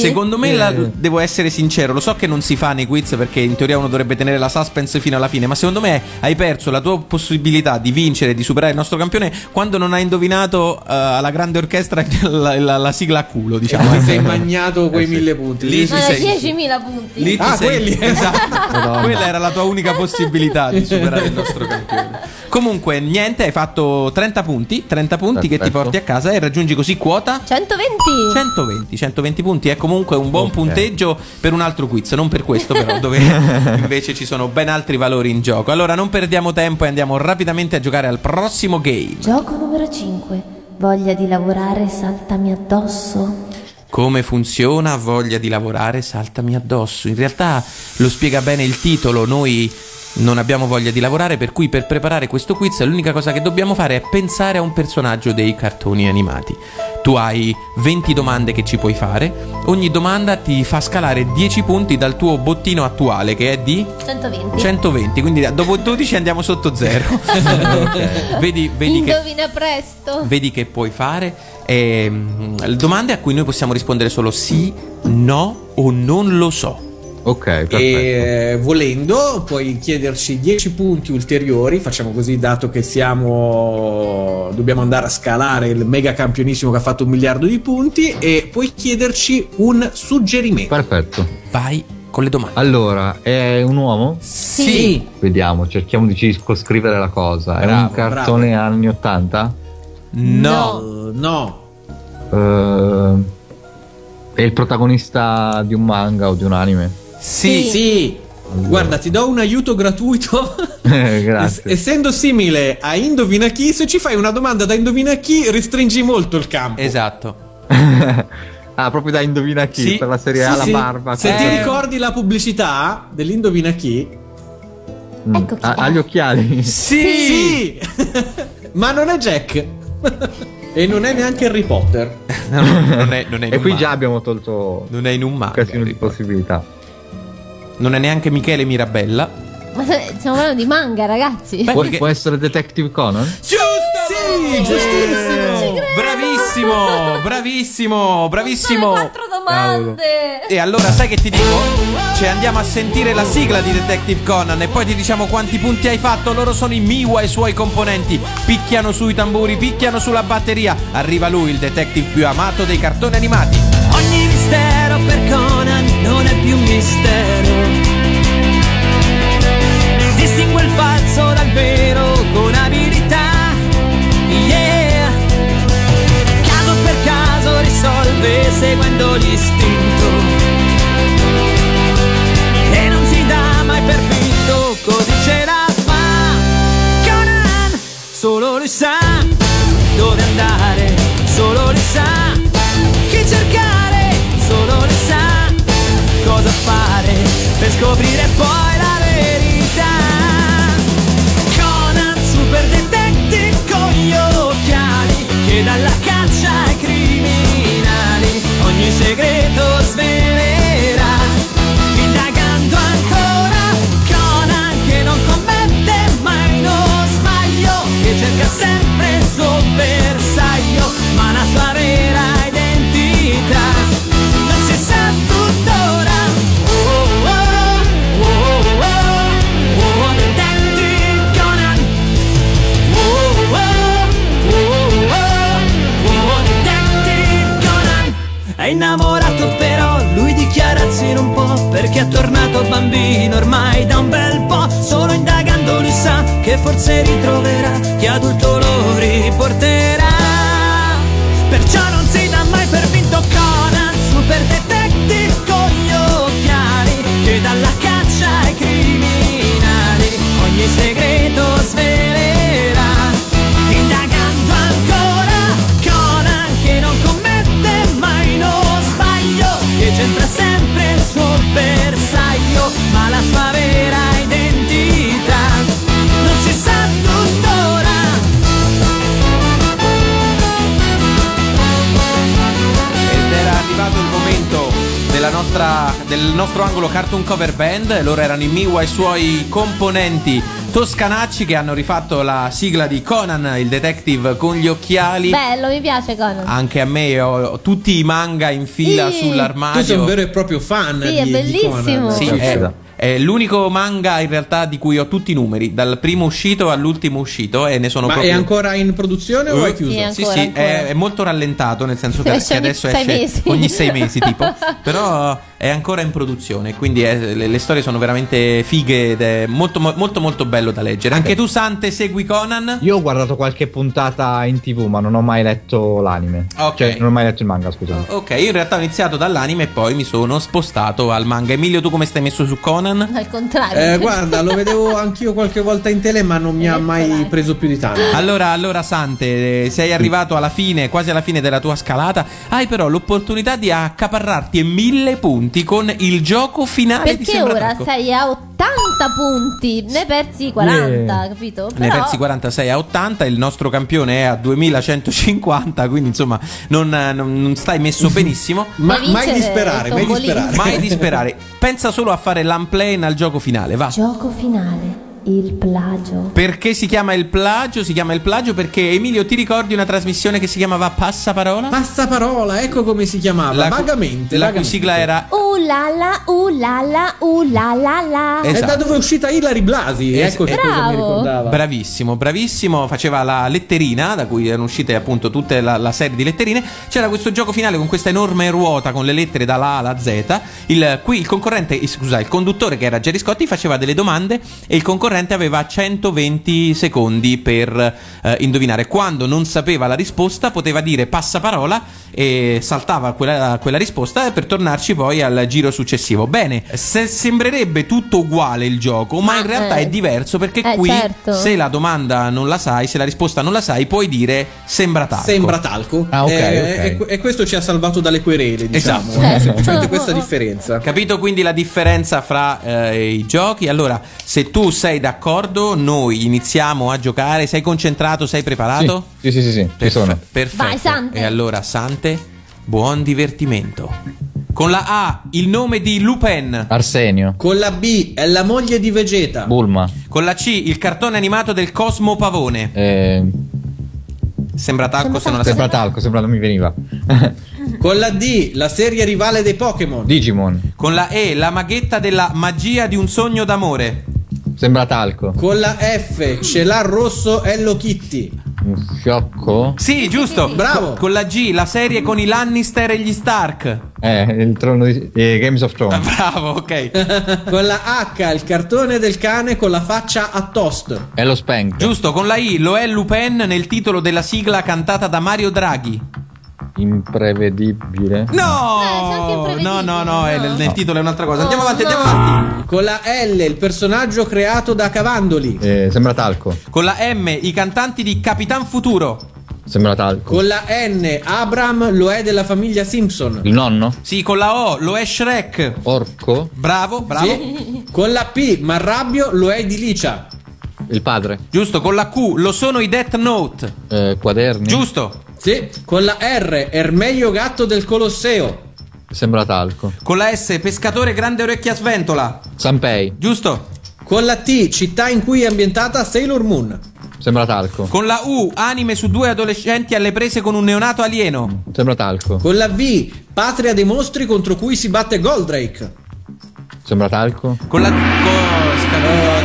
Speaker 2: Secondo me, la-
Speaker 6: Eh.
Speaker 2: devo essere sincero, lo so che non si fa nei quiz perché in teoria uno dovrebbe tenere la suspense fino alla fine, ma secondo me hai perso la tua possibilità di vincere, di superare il nostro campione quando non hai indovinato eh, alla grande orchestra la, la- la sigla a culo, diciamo.
Speaker 3: Ti sei magnato quei mille punti.
Speaker 2: Lì
Speaker 4: da
Speaker 2: sei-
Speaker 4: 10.000 punti.
Speaker 2: Lì ti
Speaker 3: Ah,
Speaker 2: sei-
Speaker 3: quelli.
Speaker 2: Esatto. Quella era la tua unica possibilità di superare il nostro campione. Comunque, niente, hai fatto 30 punti, 30 punti che ti
Speaker 6: Perfetto.
Speaker 2: porti a casa e raggiungi così quota
Speaker 4: 120.
Speaker 2: 120, 120 punti è comunque un buon
Speaker 6: Ok.
Speaker 2: punteggio per un altro quiz, non per questo però, dove invece ci sono ben altri valori in gioco. Allora non perdiamo tempo e andiamo rapidamente a giocare al prossimo game.
Speaker 4: Gioco numero 5. Voglia di lavorare, saltami addosso.
Speaker 2: Come funziona voglia di lavorare, saltami addosso. In realtà lo spiega bene il titolo, noi non abbiamo voglia di lavorare, per cui per preparare questo quiz l'unica cosa che dobbiamo fare è pensare a un personaggio dei cartoni animati. Tu hai 20 domande che ci puoi fare, ogni domanda ti fa scalare 10 punti dal tuo bottino attuale che è di
Speaker 4: 120.
Speaker 2: 120, quindi dopo 12 andiamo sotto zero. Vedi, vedi che
Speaker 4: Indovina presto.
Speaker 2: vedi che puoi fare ehm, domande a cui noi possiamo rispondere solo sì, no o non lo so.
Speaker 6: Ok, perfetto.
Speaker 3: E eh, volendo puoi chiederci 10 punti ulteriori, facciamo così dato che siamo dobbiamo andare a scalare il mega campionissimo che ha fatto un miliardo di punti e puoi chiederci un suggerimento.
Speaker 6: Perfetto.
Speaker 2: Vai con le domande.
Speaker 6: Allora, è un uomo?
Speaker 4: Sì.
Speaker 6: Vediamo, cerchiamo di circoscrivere la cosa. è
Speaker 2: Bravo,
Speaker 6: un cartone anni 80?
Speaker 2: No.
Speaker 3: Uh, no.
Speaker 6: Eh, è il protagonista di un manga o di un anime?
Speaker 2: Sì.
Speaker 3: Sì. Guarda, ti do un aiuto gratuito.
Speaker 6: Eh, Grazie.
Speaker 3: Es- essendo simile a Indovina chi, se ci fai una domanda da Indovina chi, restringi molto il campo.
Speaker 2: Esatto.
Speaker 6: ah, proprio da indovina chi
Speaker 2: Sì.
Speaker 6: per la serie
Speaker 3: Sì,
Speaker 6: A, la
Speaker 3: sì.
Speaker 6: barba.
Speaker 3: Se
Speaker 2: Eh.
Speaker 3: ti ricordi la pubblicità dell'Indovina chi,
Speaker 6: Mm.
Speaker 4: Ecco chi
Speaker 6: Ha, ha gli occhiali.
Speaker 3: Sì! Ma non è Jack. e non è neanche Harry Potter.
Speaker 2: No, non è, non è in
Speaker 6: e
Speaker 2: un
Speaker 6: qui già abbiamo tolto
Speaker 2: Non è in un
Speaker 6: un
Speaker 2: manga.
Speaker 6: casino di possibilità.
Speaker 2: Non è neanche Michele Mirabella.
Speaker 4: Ma stiamo parlando di manga, ragazzi.
Speaker 2: Beh,
Speaker 6: Può,
Speaker 2: perché-
Speaker 6: può essere Detective Conan?
Speaker 2: Giusto!
Speaker 3: Sì, giustissimo.
Speaker 2: Bravissimo, bravissimo, bravissimo.
Speaker 4: Quattro domande.
Speaker 2: E allora sai che ti dico? Cioè andiamo a sentire la sigla di Detective Conan e poi ti diciamo quanti punti hai fatto. Loro sono i Miwa e i suoi componenti. Picchiano sui tamburi, picchiano sulla batteria. Arriva lui, il detective più amato dei cartoni animati.
Speaker 11: Mistero per Conan non è più mistero. Distingue il falso dal vero con abilità. Yeah. Caso per caso risolve seguendo l'istinto. E non si dà mai per vinto, così ce la fa. Conan solo lui sa dove andare, solo lui sa fare per scoprire poi la verità. Conan, super detective con gli occhiali, che dalla caccia ai criminali ogni segreto svelerà. Indagando ancora, Conan che non commette mai uno sbaglio, che cerca sempre il suo bersaglio, innamorato però, lui dichiararsi non può Perché è tornato bambino ormai da un bel po' Solo indagando lui sa che forse ritroverà Che adulto lo riporterà. Perciò non si
Speaker 2: del nostro angolo Cartoon Cover Band. Loro erano i Miwa e i suoi componenti toscanacci che hanno rifatto la sigla di Conan, il detective con gli occhiali.
Speaker 4: Bello, mi piace Conan.
Speaker 2: Anche a me ho, tutti i manga in fila
Speaker 4: Sì.
Speaker 2: sull'armadio.
Speaker 3: Tu sei un vero e proprio fan
Speaker 4: Sì,
Speaker 3: di,
Speaker 4: è
Speaker 3: di
Speaker 4: bellissimo.
Speaker 3: Conan.
Speaker 2: Sì,
Speaker 6: Sì,
Speaker 2: è,
Speaker 6: sì.
Speaker 2: è l'unico manga in realtà di cui ho tutti i numeri, dal primo uscito all'ultimo uscito e ne sono
Speaker 3: Ma
Speaker 2: proprio
Speaker 3: è ancora in produzione o è
Speaker 2: Eh,
Speaker 3: chiuso?
Speaker 4: Sì,
Speaker 2: Sì,
Speaker 4: Ancora,
Speaker 2: sì,
Speaker 4: ancora.
Speaker 2: È, è molto rallentato, nel senso che, che adesso
Speaker 4: sei
Speaker 2: esce
Speaker 4: mesi.
Speaker 2: ogni sei mesi, tipo. Però è ancora in produzione, quindi è- le, le storie sono veramente fighe ed è molto, mo- molto, molto bello da leggere. Anche tu, Sante, segui Conan?
Speaker 6: Io ho guardato qualche puntata in tv, ma non ho mai letto l'anime.
Speaker 2: Ok.
Speaker 6: Cioè, non ho mai letto il manga, scusate.
Speaker 2: Ok, io in realtà ho iniziato dall'anime e poi mi sono spostato al manga. Emilio, tu come stai messo su Conan?
Speaker 4: Al contrario.
Speaker 3: Eh, guarda, lo vedevo anch'io qualche volta in tele, ma non mi ha mai preso più di tanto.
Speaker 2: Allora, allora Sante, eh, sei arrivato alla fine, quasi alla fine della tua scalata. Hai però l'opportunità di accaparrarti e mille punti con il gioco finale di
Speaker 4: Perché
Speaker 2: Sembra
Speaker 4: ora sei a 80 punti, ne persi 40,
Speaker 6: Yeah.
Speaker 4: capito?
Speaker 2: Ne hai
Speaker 4: Però-
Speaker 2: persi 46 a 80, il nostro campione è a 2150, quindi insomma non, non- non stai messo benissimo.
Speaker 3: Ma mai disperare, mai disperare.
Speaker 2: Mai disperare, pensa solo a fare l'unplane al gioco finale, va.
Speaker 4: Gioco finale, il plagio.
Speaker 2: Perché si chiama il plagio? Si chiama il plagio perché Emilio ti ricordi una trasmissione che si chiamava Passaparola?
Speaker 3: Passaparola, ecco come si chiamava.
Speaker 2: La
Speaker 3: vagamente.
Speaker 2: La cui
Speaker 3: vagamente.
Speaker 2: sigla era
Speaker 4: Uh la la, uh la la, uh la la la.
Speaker 2: Eh,
Speaker 3: È da
Speaker 2: Esatto.
Speaker 3: dove è uscita Ilari Blasi.
Speaker 2: Es-
Speaker 3: ecco che cosa mi
Speaker 4: Bravo.
Speaker 3: ricordava.
Speaker 2: Bravissimo, bravissimo. Faceva la letterina, da cui erano uscite appunto tutta la, la serie di letterine. C'era questo gioco finale con questa enorme ruota con le lettere dalla A alla Z. Il, qui il concorrente, eh, scusa, il conduttore che era Jerry Scotti faceva delle domande e il concorrente aveva 120 secondi per eh, indovinare. Quando non sapeva la risposta, poteva dire passaparola e saltava quella, quella risposta per tornarci poi al giro successivo. Bene, se sembrerebbe tutto uguale il gioco, ma in
Speaker 4: Ah,
Speaker 2: realtà
Speaker 4: eh.
Speaker 2: è diverso perché
Speaker 4: Eh,
Speaker 2: qui
Speaker 4: certo.
Speaker 2: se la domanda non la sai, se la risposta non la sai, puoi dire sembra talco.
Speaker 3: Sembra talco.
Speaker 6: Ah, ok,
Speaker 3: Eh,
Speaker 6: ok.
Speaker 3: E, e questo ci ha salvato dalle querele, diciamo.
Speaker 2: Esatto.
Speaker 3: Eh, Semplicemente questa differenza.
Speaker 2: Capito quindi la differenza fra eh, i giochi? Allora, se tu sei d'accordo, noi iniziamo a giocare. Sei concentrato? Sei preparato?
Speaker 6: Sì, sì, sì, sì, ci
Speaker 2: Perfe-
Speaker 6: sono.
Speaker 2: Perfetto.
Speaker 4: Vai, Sante.
Speaker 2: E allora, Sante, buon divertimento. Con la A, il nome di Lupin.
Speaker 6: Arsenio,
Speaker 3: Con la B è la moglie di Vegeta.
Speaker 6: Bulma,
Speaker 2: Con la C, il cartone animato del Cosmo Pavone.
Speaker 6: eh,
Speaker 2: Sembra talco se non la
Speaker 6: sembra talco, sembra non mi veniva.
Speaker 3: Con la D, la serie rivale dei Pokémon.
Speaker 6: Digimon,
Speaker 2: Con la E, la maghetta della magia di un sogno d'amore.
Speaker 6: Sembra talco.
Speaker 3: Con la F, ce l'ha rosso Hello Kitty.
Speaker 6: Un fiocco,
Speaker 2: Sì, giusto.
Speaker 3: Bravo.
Speaker 2: Con la G, la serie con i Lannister e gli Stark.
Speaker 6: eh, il trono di eh, Games of Thrones.
Speaker 2: Bravo, ok.
Speaker 3: Con la H, il cartone del cane con la faccia a toast.
Speaker 6: È lo Spank.
Speaker 2: Giusto, con la I, lo è Lupin nel titolo della sigla cantata da Mario Draghi.
Speaker 6: Imprevedibile.
Speaker 4: Eh,
Speaker 2: No,
Speaker 4: imprevedibile,
Speaker 2: no, no, no, è- nel, nel titolo è un'altra cosa. Andiamo avanti, andiamo avanti.
Speaker 3: Con la L, il personaggio creato da Cavandoli.
Speaker 6: Eh, sembra talco.
Speaker 2: Con la M, i cantanti di Capitan Futuro.
Speaker 6: Sembra talco.
Speaker 3: Con la N, Abram lo è della famiglia Simpson.
Speaker 6: Il nonno?
Speaker 2: Sì, con la O, lo è Shrek.
Speaker 6: Orco?
Speaker 2: Bravo, bravo.
Speaker 3: Sì. Con la P, Marrabbio lo è di Licia.
Speaker 6: Il padre?
Speaker 2: Giusto, con la Q, lo sono i Death Note.
Speaker 6: Eh, quaderni?
Speaker 2: Giusto.
Speaker 3: Sì. Con la R, Ermeglio gatto del Colosseo.
Speaker 6: Sembra talco.
Speaker 2: Con la S, pescatore grande orecchia sventola.
Speaker 6: Sanpei?
Speaker 2: Giusto.
Speaker 3: Con la T, città in cui è ambientata Sailor Moon.
Speaker 6: Sembra talco.
Speaker 2: Con la U, anime su due adolescenti alle prese con un neonato alieno.
Speaker 6: Sembra talco.
Speaker 3: Con la V, patria dei mostri contro cui si batte Goldrake.
Speaker 6: Sembra talco.
Speaker 2: Con la oh,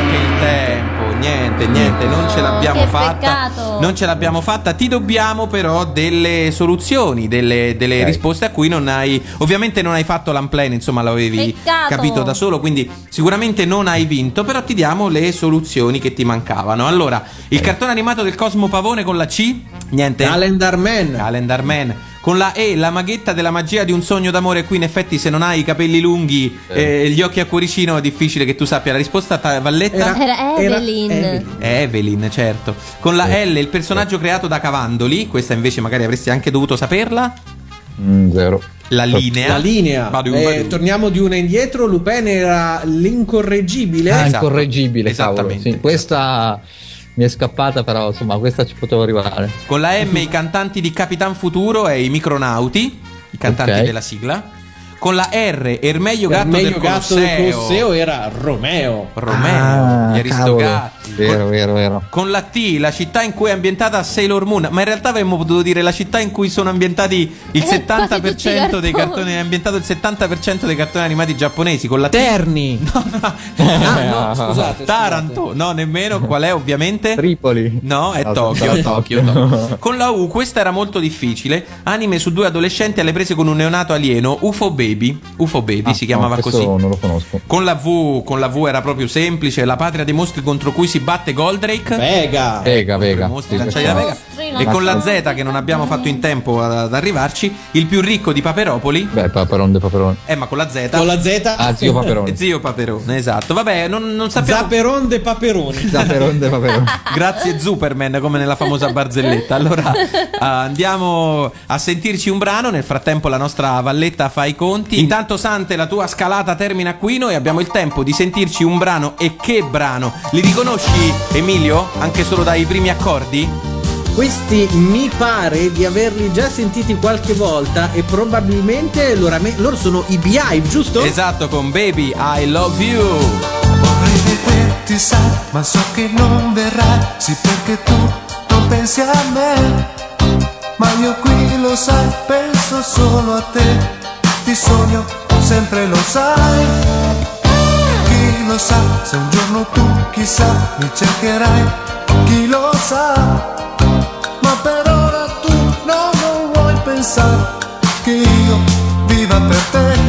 Speaker 2: Niente, niente, non ce l'abbiamo
Speaker 4: che
Speaker 2: fatta.
Speaker 4: peccato.
Speaker 2: Non ce l'abbiamo fatta. Ti dobbiamo però delle soluzioni, delle, delle
Speaker 6: Ok.
Speaker 2: risposte a cui non hai. Ovviamente non hai fatto l'unplane, insomma, l'avevi
Speaker 4: Peccato.
Speaker 2: capito da solo. Quindi sicuramente non hai vinto. Però ti diamo le soluzioni che ti mancavano. Allora, il cartone animato del Cosmo Pavone con la C. Niente.
Speaker 3: Calendar Man.
Speaker 2: Calendar Man. Con la E, la maghetta della magia di un sogno d'amore. Qui, in effetti, se non hai i capelli lunghi e gli occhi a cuoricino, è difficile che tu sappia la risposta. Ta- Valletta?
Speaker 4: Era Evelyn.
Speaker 3: Evelyn.
Speaker 2: È Evelyn, certo. Con la L, il personaggio creato da Cavandoli. Questa invece magari avresti anche dovuto saperla.
Speaker 6: Mm, zero.
Speaker 2: La linea.
Speaker 3: La linea.
Speaker 2: Badu,
Speaker 3: Eh,
Speaker 2: badu.
Speaker 3: torniamo di una indietro. Lupin era l'incorreggibile.
Speaker 6: Ah,
Speaker 2: Esatto.
Speaker 6: incorreggibile, cavolo.
Speaker 2: Esattamente.
Speaker 6: Sì, questa mi è scappata, però insomma, questa ci potevo arrivare.
Speaker 2: Con la M, i cantanti di Capitan Futuro e i micronauti. I cantanti
Speaker 6: Ok.
Speaker 2: della sigla. con la R, Ermeglio Gatto
Speaker 3: meglio
Speaker 2: del
Speaker 3: gatto
Speaker 2: Colosseo.
Speaker 3: del Colosseo era Romeo.
Speaker 2: Romeo,
Speaker 6: Ah,
Speaker 2: gli Aristogatti.
Speaker 6: Vero, vero, vero.
Speaker 2: Con la T, la città in cui è ambientata Sailor Moon, ma in realtà avremmo potuto dire la città in cui sono ambientati il
Speaker 4: Eh, quasi tutti i
Speaker 2: 70% dei
Speaker 4: cartoni.
Speaker 2: è ambientato il 70% dei cartoni animati giapponesi con la T.
Speaker 3: Terni. Ah, no, scusate.
Speaker 2: Taranto, no, nemmeno. Qual è ovviamente?
Speaker 6: Tripoli.
Speaker 2: No, è
Speaker 6: No,
Speaker 2: Tokyo,
Speaker 6: no,
Speaker 2: Tokyo,
Speaker 6: Tokyo.
Speaker 2: Con la U questa era molto difficile. Anime su due adolescenti alle prese con un neonato alieno, UFO Baby. UFO Baby
Speaker 6: Ah,
Speaker 2: si chiamava
Speaker 6: no,
Speaker 2: così.
Speaker 6: non lo conosco.
Speaker 2: Con la V, con la V era proprio semplice, la patria dei mostri contro cui si batte Goldrake.
Speaker 3: Vega.
Speaker 6: Vega, Vega.
Speaker 2: mostri
Speaker 6: Sì,
Speaker 2: Vega. E con la. Z che non abbiamo fatto in tempo ad, ad arrivarci, il più ricco di Paperopoli.
Speaker 6: Beh, Paperon de Paperon.
Speaker 2: Eh, ma con la Z.
Speaker 3: Con la Z.
Speaker 6: Ah, zio Paperone.
Speaker 2: Zio Paperone, esatto. Vabbè, non, non sappiamo.
Speaker 3: Zaperon de Paperoni.
Speaker 6: Paperon de Paperon.
Speaker 2: Grazie Superman, come nella famosa barzelletta. Allora eh, andiamo a sentirci un brano. Nel frattempo la nostra Valletta fa i conti. Intanto Sante, la tua scalata termina qui. Noi abbiamo il tempo di sentirci un brano. E che brano! Li riconosci, Emilio? Anche solo dai primi accordi?
Speaker 3: Questi mi pare di averli già sentiti qualche volta e probabilmente loro, loro sono i Beehive, giusto?
Speaker 2: Esatto, con Baby I Love You.
Speaker 12: Vorrei vederti sai, ma so che non verrai, sì perché tu non pensi a me. Ma io qui lo sai, penso solo a te, ti sogno, sempre lo sai. Lo sa, se un giorno tu chissà mi cercherai, chi lo sa. Ma per ora tu no, non vuoi pensare che io viva per te,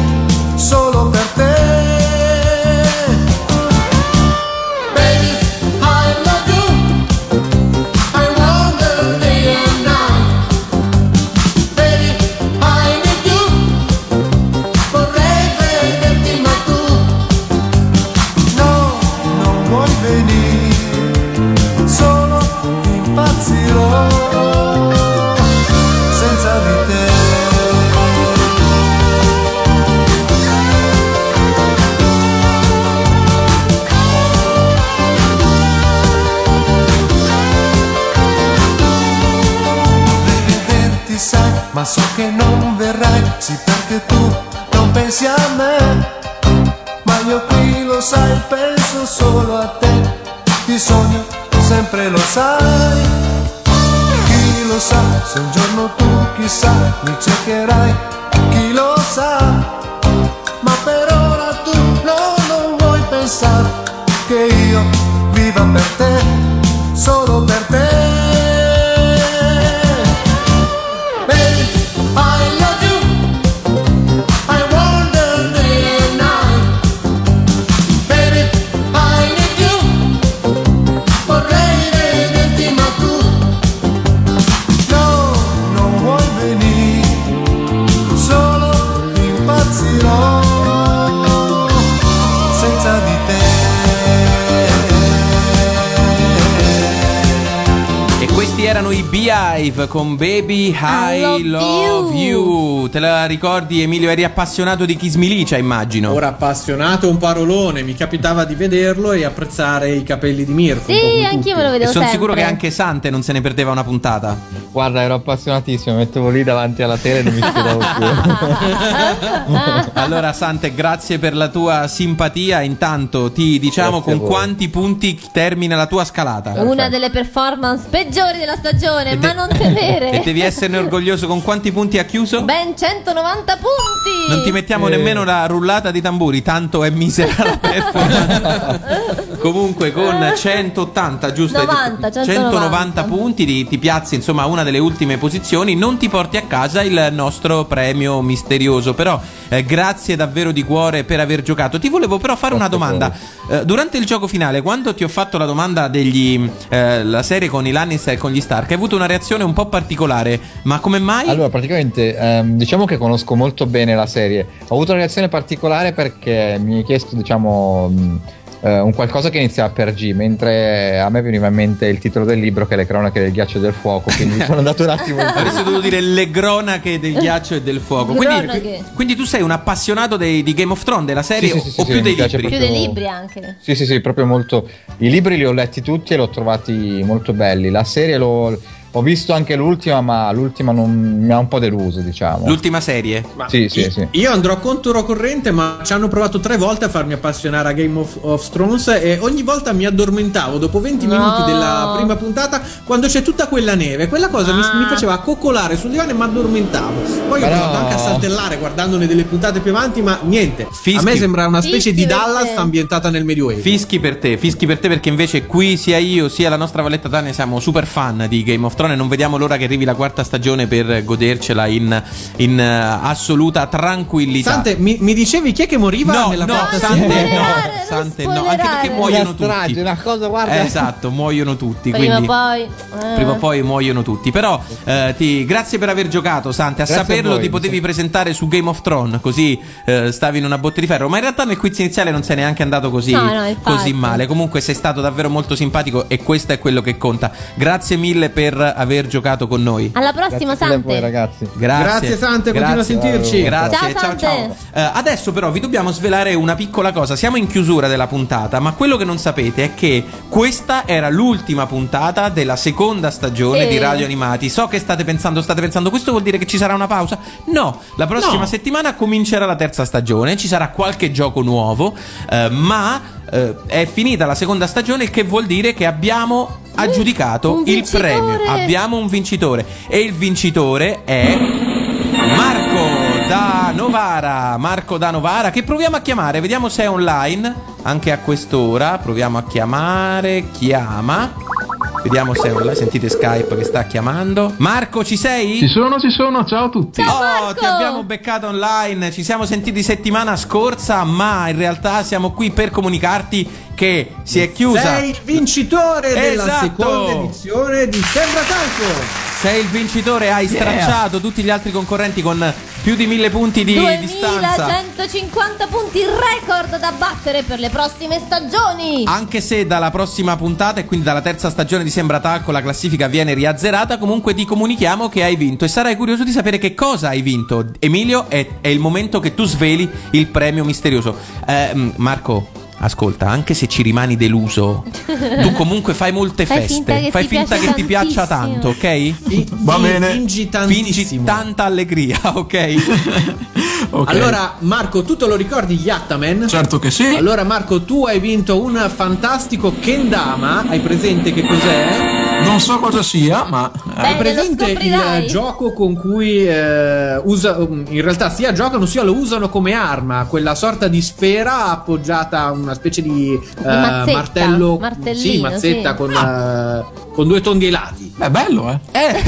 Speaker 12: Baby I, I Love,
Speaker 2: love you.
Speaker 4: you.
Speaker 2: Te la ricordi, Emilio? Eri appassionato di Kiss Milicia, immagino.
Speaker 3: Ora appassionato è un parolone, mi capitava di vederlo e apprezzare i capelli di Mirko.
Speaker 4: Sì, anch'io me lo
Speaker 2: E
Speaker 4: vedevo
Speaker 2: sono
Speaker 4: sempre.
Speaker 2: sicuro che anche Sante non se ne perdeva una puntata.
Speaker 6: Guarda, ero appassionatissimo, mettevo lì davanti alla tele e non mi schieravo più.
Speaker 2: Allora, Sante, grazie per la tua simpatia. Intanto ti diciamo
Speaker 6: Grazie
Speaker 2: con quanti punti termina la tua scalata.
Speaker 4: Una delle performance peggiori della stagione,
Speaker 2: E
Speaker 4: ma non temere.
Speaker 2: E devi esserne orgoglioso con quanti punti ha chiuso?
Speaker 4: Ben 190 punti.
Speaker 2: Non ti mettiamo
Speaker 3: Eh.
Speaker 2: nemmeno la rullata di tamburi, tanto è misera la performance. Comunque con 180, giusto? Hai detto?
Speaker 4: 90, 190
Speaker 2: punti ti, ti piazzi insomma una delle ultime posizioni, non ti porti a casa il nostro premio misterioso, però eh, grazie davvero di cuore per aver giocato. Ti volevo però fare una domanda. Eh, durante il gioco finale, quando ti ho fatto la domanda degli eh, la serie con i Lannister e con gli Stark, hai avuto una reazione un po' particolare, ma come mai?
Speaker 6: Allora, praticamente, ehm, diciamo che conosco molto bene la serie. Ho avuto una reazione particolare perché mi hai chiesto, diciamo, eh, un qualcosa che iniziava per G, mentre a me veniva in mente il titolo del libro che è Le cronache del ghiaccio e del fuoco, quindi sono andato un attimo in
Speaker 2: Avresti dovuto dire le cronache del ghiaccio e del fuoco. Quindi, quindi tu sei un appassionato dei- di Game of Thrones, della serie
Speaker 6: Sì, sì, sì,
Speaker 2: o
Speaker 6: sì,
Speaker 2: più dei libri?
Speaker 4: Più
Speaker 6: proprio-
Speaker 4: dei libri anche.
Speaker 6: Sì, sì, sì, proprio molto. I libri li ho letti tutti e li ho trovati molto belli. La serie l'ho, Ho visto anche l'ultima, ma l'ultima non mi ha un po' deluso, diciamo.
Speaker 2: L'ultima serie?
Speaker 6: Sì, sì, sì.
Speaker 3: Io andrò contro corrente, ma ci hanno provato tre volte a farmi appassionare a Game of, of Thrones e ogni volta mi addormentavo dopo 20
Speaker 4: No.
Speaker 3: minuti della prima puntata quando c'è tutta quella neve. Quella cosa mi,
Speaker 4: Ah.
Speaker 3: mi faceva coccolare sul divano e mi addormentavo. Poi ho provato anche a saltellare guardandone delle puntate più avanti, ma niente.
Speaker 2: Fischi.
Speaker 3: A me sembra una specie di
Speaker 4: Fischi per
Speaker 3: Dallas
Speaker 4: te.
Speaker 3: ambientata nel Medioevo.
Speaker 2: Fischi per te, fischi per te perché invece qui sia io sia la nostra Valletta Tania siamo super fan di Game of Thrones e non vediamo l'ora che arrivi la quarta stagione per godercela in, in, eh, assoluta tranquillità.
Speaker 3: Sante, mi, mi dicevi chi è che moriva
Speaker 2: No,
Speaker 3: nella
Speaker 2: no,
Speaker 3: quarta
Speaker 2: Sante,
Speaker 3: stagione?
Speaker 2: no, Sante, no, anche perché muoiono
Speaker 6: strage,
Speaker 2: tutti.
Speaker 6: una cosa, guarda.
Speaker 2: Esatto, muoiono tutti.
Speaker 4: Prima o
Speaker 2: quindi...
Speaker 4: poi. eh.
Speaker 2: Prima o poi muoiono tutti. Però eh, ti, grazie per aver giocato, Sante. A
Speaker 6: Grazie a
Speaker 2: saperlo
Speaker 6: voi.
Speaker 2: ti potevi presentare su Game of Thrones, così eh, stavi in una botte di ferro. Ma in realtà nel quiz iniziale non sei neanche andato così,
Speaker 4: No, no,
Speaker 2: così male. Comunque sei stato davvero molto simpatico e questo è quello che conta. Grazie mille per aver giocato con noi.
Speaker 4: Alla prossima,
Speaker 6: a voi,
Speaker 4: Sante.
Speaker 6: ragazzi.
Speaker 2: Grazie.
Speaker 3: Grazie, Sante, continua a sentirci.
Speaker 2: Grazie,
Speaker 4: Ciao,
Speaker 2: ciao ciao.
Speaker 4: Sante.
Speaker 2: Eh, adesso però vi dobbiamo svelare una piccola cosa. Siamo in chiusura della puntata, ma quello che non sapete è che questa era l'ultima puntata della seconda stagione
Speaker 4: Sì.
Speaker 2: di Radio Animati. So che state pensando, state pensando, questo vuol dire che ci sarà una pausa? No, la prossima
Speaker 3: No.
Speaker 2: settimana comincerà la terza stagione, ci sarà qualche gioco nuovo, eh, ma eh, è finita la seconda stagione, il che vuol dire che abbiamo aggiudicato il premio. Abbiamo un vincitore e il vincitore è Marco da Novara. Marco da Novara, che proviamo a chiamare, vediamo se è online anche a quest'ora. Proviamo a chiamare. Chiama. Vediamo se è online. Sentite Skype che sta chiamando. Marco, ci sei?
Speaker 13: Ci sono, ci sono, ciao a tutti.
Speaker 4: Ciao,
Speaker 2: Oh,
Speaker 4: Marco!
Speaker 2: ti abbiamo beccato online. Ci siamo sentiti settimana scorsa, ma in realtà siamo qui per comunicarti che si è chiusa.
Speaker 3: Sei il vincitore della
Speaker 2: Esatto.
Speaker 3: seconda edizione di Sembra Talco.
Speaker 2: Sei il vincitore, hai stracciato tutti gli altri concorrenti con più di mille punti di distanza.
Speaker 4: 2150 punti record da battere per le prossime stagioni.
Speaker 2: Anche se dalla prossima puntata e quindi dalla terza stagione di Sembra Talco la classifica viene riazzerata, comunque ti comunichiamo che hai vinto e sarai curioso di sapere che cosa hai vinto. Emilio, è, è il momento che tu sveli il premio misterioso. Eh, mm, Marco. Ascolta, anche se ci rimani deluso, tu comunque fai molte
Speaker 4: Fai
Speaker 2: feste.
Speaker 4: finta che
Speaker 2: fai
Speaker 4: ti
Speaker 2: finta
Speaker 4: piace
Speaker 2: che ti piaccia tanto, ok?
Speaker 13: Va bene.
Speaker 3: Fingi
Speaker 2: Fingi
Speaker 3: tantissimo.
Speaker 2: tanta allegria, ok?
Speaker 13: Ok.
Speaker 3: Allora, Marco, tu te lo ricordi Yattaman?
Speaker 13: certo che sì.
Speaker 3: Allora, Marco, tu hai vinto un fantastico Kendama. Hai presente che cos'è?
Speaker 13: Non so cosa sia, ma
Speaker 4: Beh,
Speaker 3: Hai presente il gioco con cui eh, usa, in realtà sia giocano sia lo usano come arma, quella sorta di sfera appoggiata a una specie di,
Speaker 4: mazzetta,
Speaker 3: martello,
Speaker 4: martellino,
Speaker 3: sì, mazzetta
Speaker 4: sì.
Speaker 3: Con, eh, con due tondi ai lati.
Speaker 13: è bello, eh.
Speaker 2: Eh,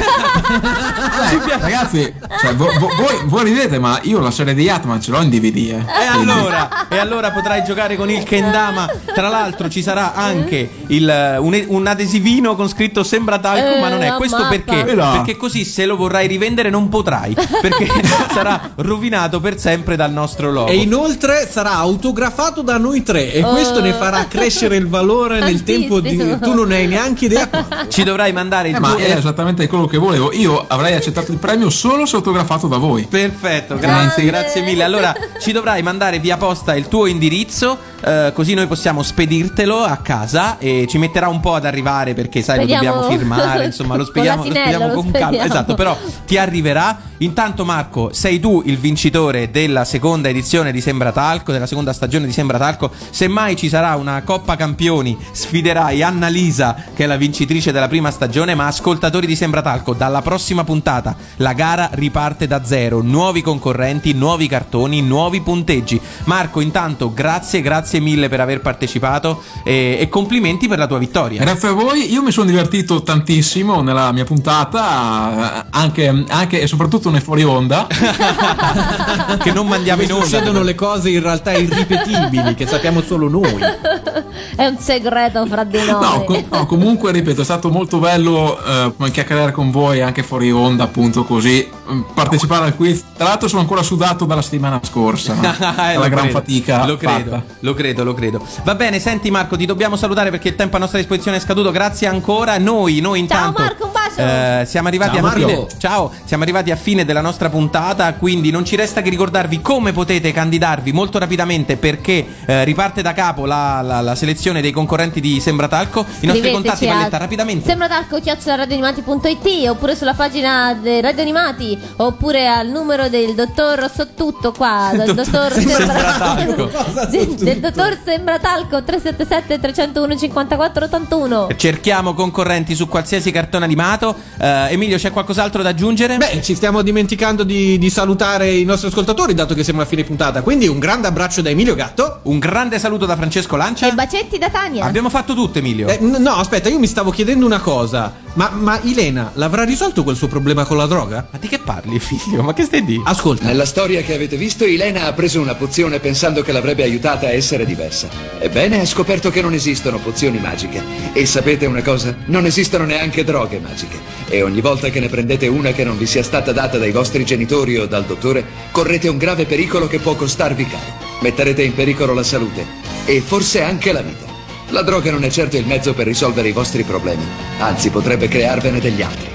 Speaker 13: Dai, ragazzi, cioè, vo- vo- voi, voi ridete, ma io la serie di Atman ce l'ho in DVD, eh.
Speaker 2: E allora, e allora potrai giocare con il Kendama. Tra l'altro ci sarà anche il, un, un adesivino con scritto sembra talco,
Speaker 4: Eh,
Speaker 2: ma non è.
Speaker 4: la
Speaker 2: Questo
Speaker 4: mappa.
Speaker 2: perché? Perché così se lo vorrai rivendere non potrai. Perché sarà rovinato per sempre dal nostro logo.
Speaker 3: E inoltre sarà autografato da noi tre e
Speaker 4: Oh.
Speaker 3: questo ne farà crescere il valore nel tempo di... Tu non hai neanche idea quanto.
Speaker 2: Ci dovrai mandare il
Speaker 13: Eh, ma
Speaker 2: tuo.
Speaker 13: è esattamente quello che volevo. Io avrei accettato il premio solo se autografato da voi.
Speaker 2: Perfetto, grazie, grazie mille. Allora ci dovrai mandare via posta il tuo indirizzo, eh, così noi possiamo spedirtelo a casa e ci metterà un po' ad arrivare perché sai
Speaker 4: Spediamo-
Speaker 2: lo dobbiamo firmare, insomma lo
Speaker 4: Con
Speaker 2: spieghiamo, lo
Speaker 4: l'asinello,
Speaker 2: spieghiamo
Speaker 4: lo
Speaker 2: con calma. Esatto, però ti arriverà. Intanto Marco, sei tu il vincitore della seconda edizione di Sembra Talco, della seconda stagione di Sembra Talco. Semmai ci sarà una Coppa Campioni, sfiderai Annalisa che è la vincitrice della prima stagione, ma ascoltatori di Sembra Talco, dalla prossima puntata la gara riparte da zero, nuovi concorrenti, nuovi cartoni, nuovi punteggi. Marco, intanto grazie, grazie mille per aver partecipato e, e complimenti per la tua vittoria.
Speaker 13: Grazie a voi, io mi sono divertito tantissimo nella mia puntata, anche, anche e soprattutto nei fuori onda.
Speaker 2: che non mandiamo in onda.
Speaker 3: succedono le cose in realtà irripetibili che sappiamo solo noi.
Speaker 4: È un segreto fra di noi.
Speaker 13: No, co- no, comunque ripeto, stato molto bello eh, chiacchierare con voi anche fuori onda, appunto così, mm, partecipare al quiz. Tra l'altro sono ancora sudato dalla settimana scorsa, no?
Speaker 2: Eh,
Speaker 13: la gran
Speaker 2: credo,
Speaker 13: fatica
Speaker 2: Lo credo,
Speaker 13: fatta.
Speaker 2: lo credo, lo credo. Va bene, senti Marco, ti dobbiamo salutare perché il tempo a nostra disposizione è scaduto. Grazie ancora. Noi, noi
Speaker 4: Ciao
Speaker 2: intanto
Speaker 4: Marco, bacio. bacio.
Speaker 2: Eh, siamo arrivati
Speaker 3: Ciao,
Speaker 2: a fine. Ciao, siamo arrivati a fine della nostra puntata. Quindi non ci resta che ricordarvi come potete candidarvi molto rapidamente perché eh, riparte da capo la, la- la selezione dei concorrenti di Sembratalco. I nostri
Speaker 4: Scriveteci
Speaker 2: contatti,
Speaker 4: a-
Speaker 2: Valletta, rapidamente.
Speaker 4: Sembra talco radioanimati.it oppure sulla pagina dei Radio Animati oppure al numero del dottor Sottutto qua, del dottor
Speaker 2: Sembratalco.
Speaker 4: del, del dottor Sembratalco 377 301 54 81.
Speaker 2: Cerchiamo concorrenti su qualsiasi cartone animato. Eh, Emilio, c'è qualcos'altro da aggiungere?
Speaker 3: Beh, ci stiamo dimenticando di, di salutare i nostri ascoltatori, dato che siamo a fine puntata. Quindi un grande abbraccio da Emilio Gatto.
Speaker 2: Un grande saluto da Francesco Lancia.
Speaker 4: E bacetti da Tania.
Speaker 2: Abbiamo fatto tutto, Emilio.
Speaker 3: Eh, n- no, aspetta, io mi stavo chiedendo una cosa. Ma, ma Ilena l'avrà risolto quel suo problema con la droga?
Speaker 2: Ma di che parli, figlio? Ma che stai di?
Speaker 3: Ascolta.
Speaker 14: Nella storia che avete visto, Ilena ha preso una pozione pensando che l'avrebbe aiutata a essere diversa. Ebbene, ha scoperto che non esistono pozioni magiche. E sapete una cosa? Non esistono neanche droghe magiche. E ogni volta che ne prendete una che non vi sia stata data dai vostri genitori o dal dottore, correte un grave pericolo che può costarvi caro. Metterete in pericolo la salute e forse anche la vita. La droga non è certo il mezzo per risolvere i vostri problemi, anzi potrebbe crearvene degli altri.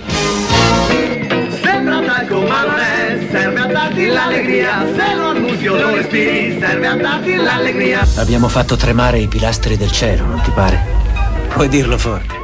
Speaker 1: Sembra talco ma non è, serve a darti l'allegria, se lo annusi o lo respiri, serve a darti l'allegria.
Speaker 15: Abbiamo fatto tremare i pilastri del cielo, non ti pare? Puoi dirlo forte.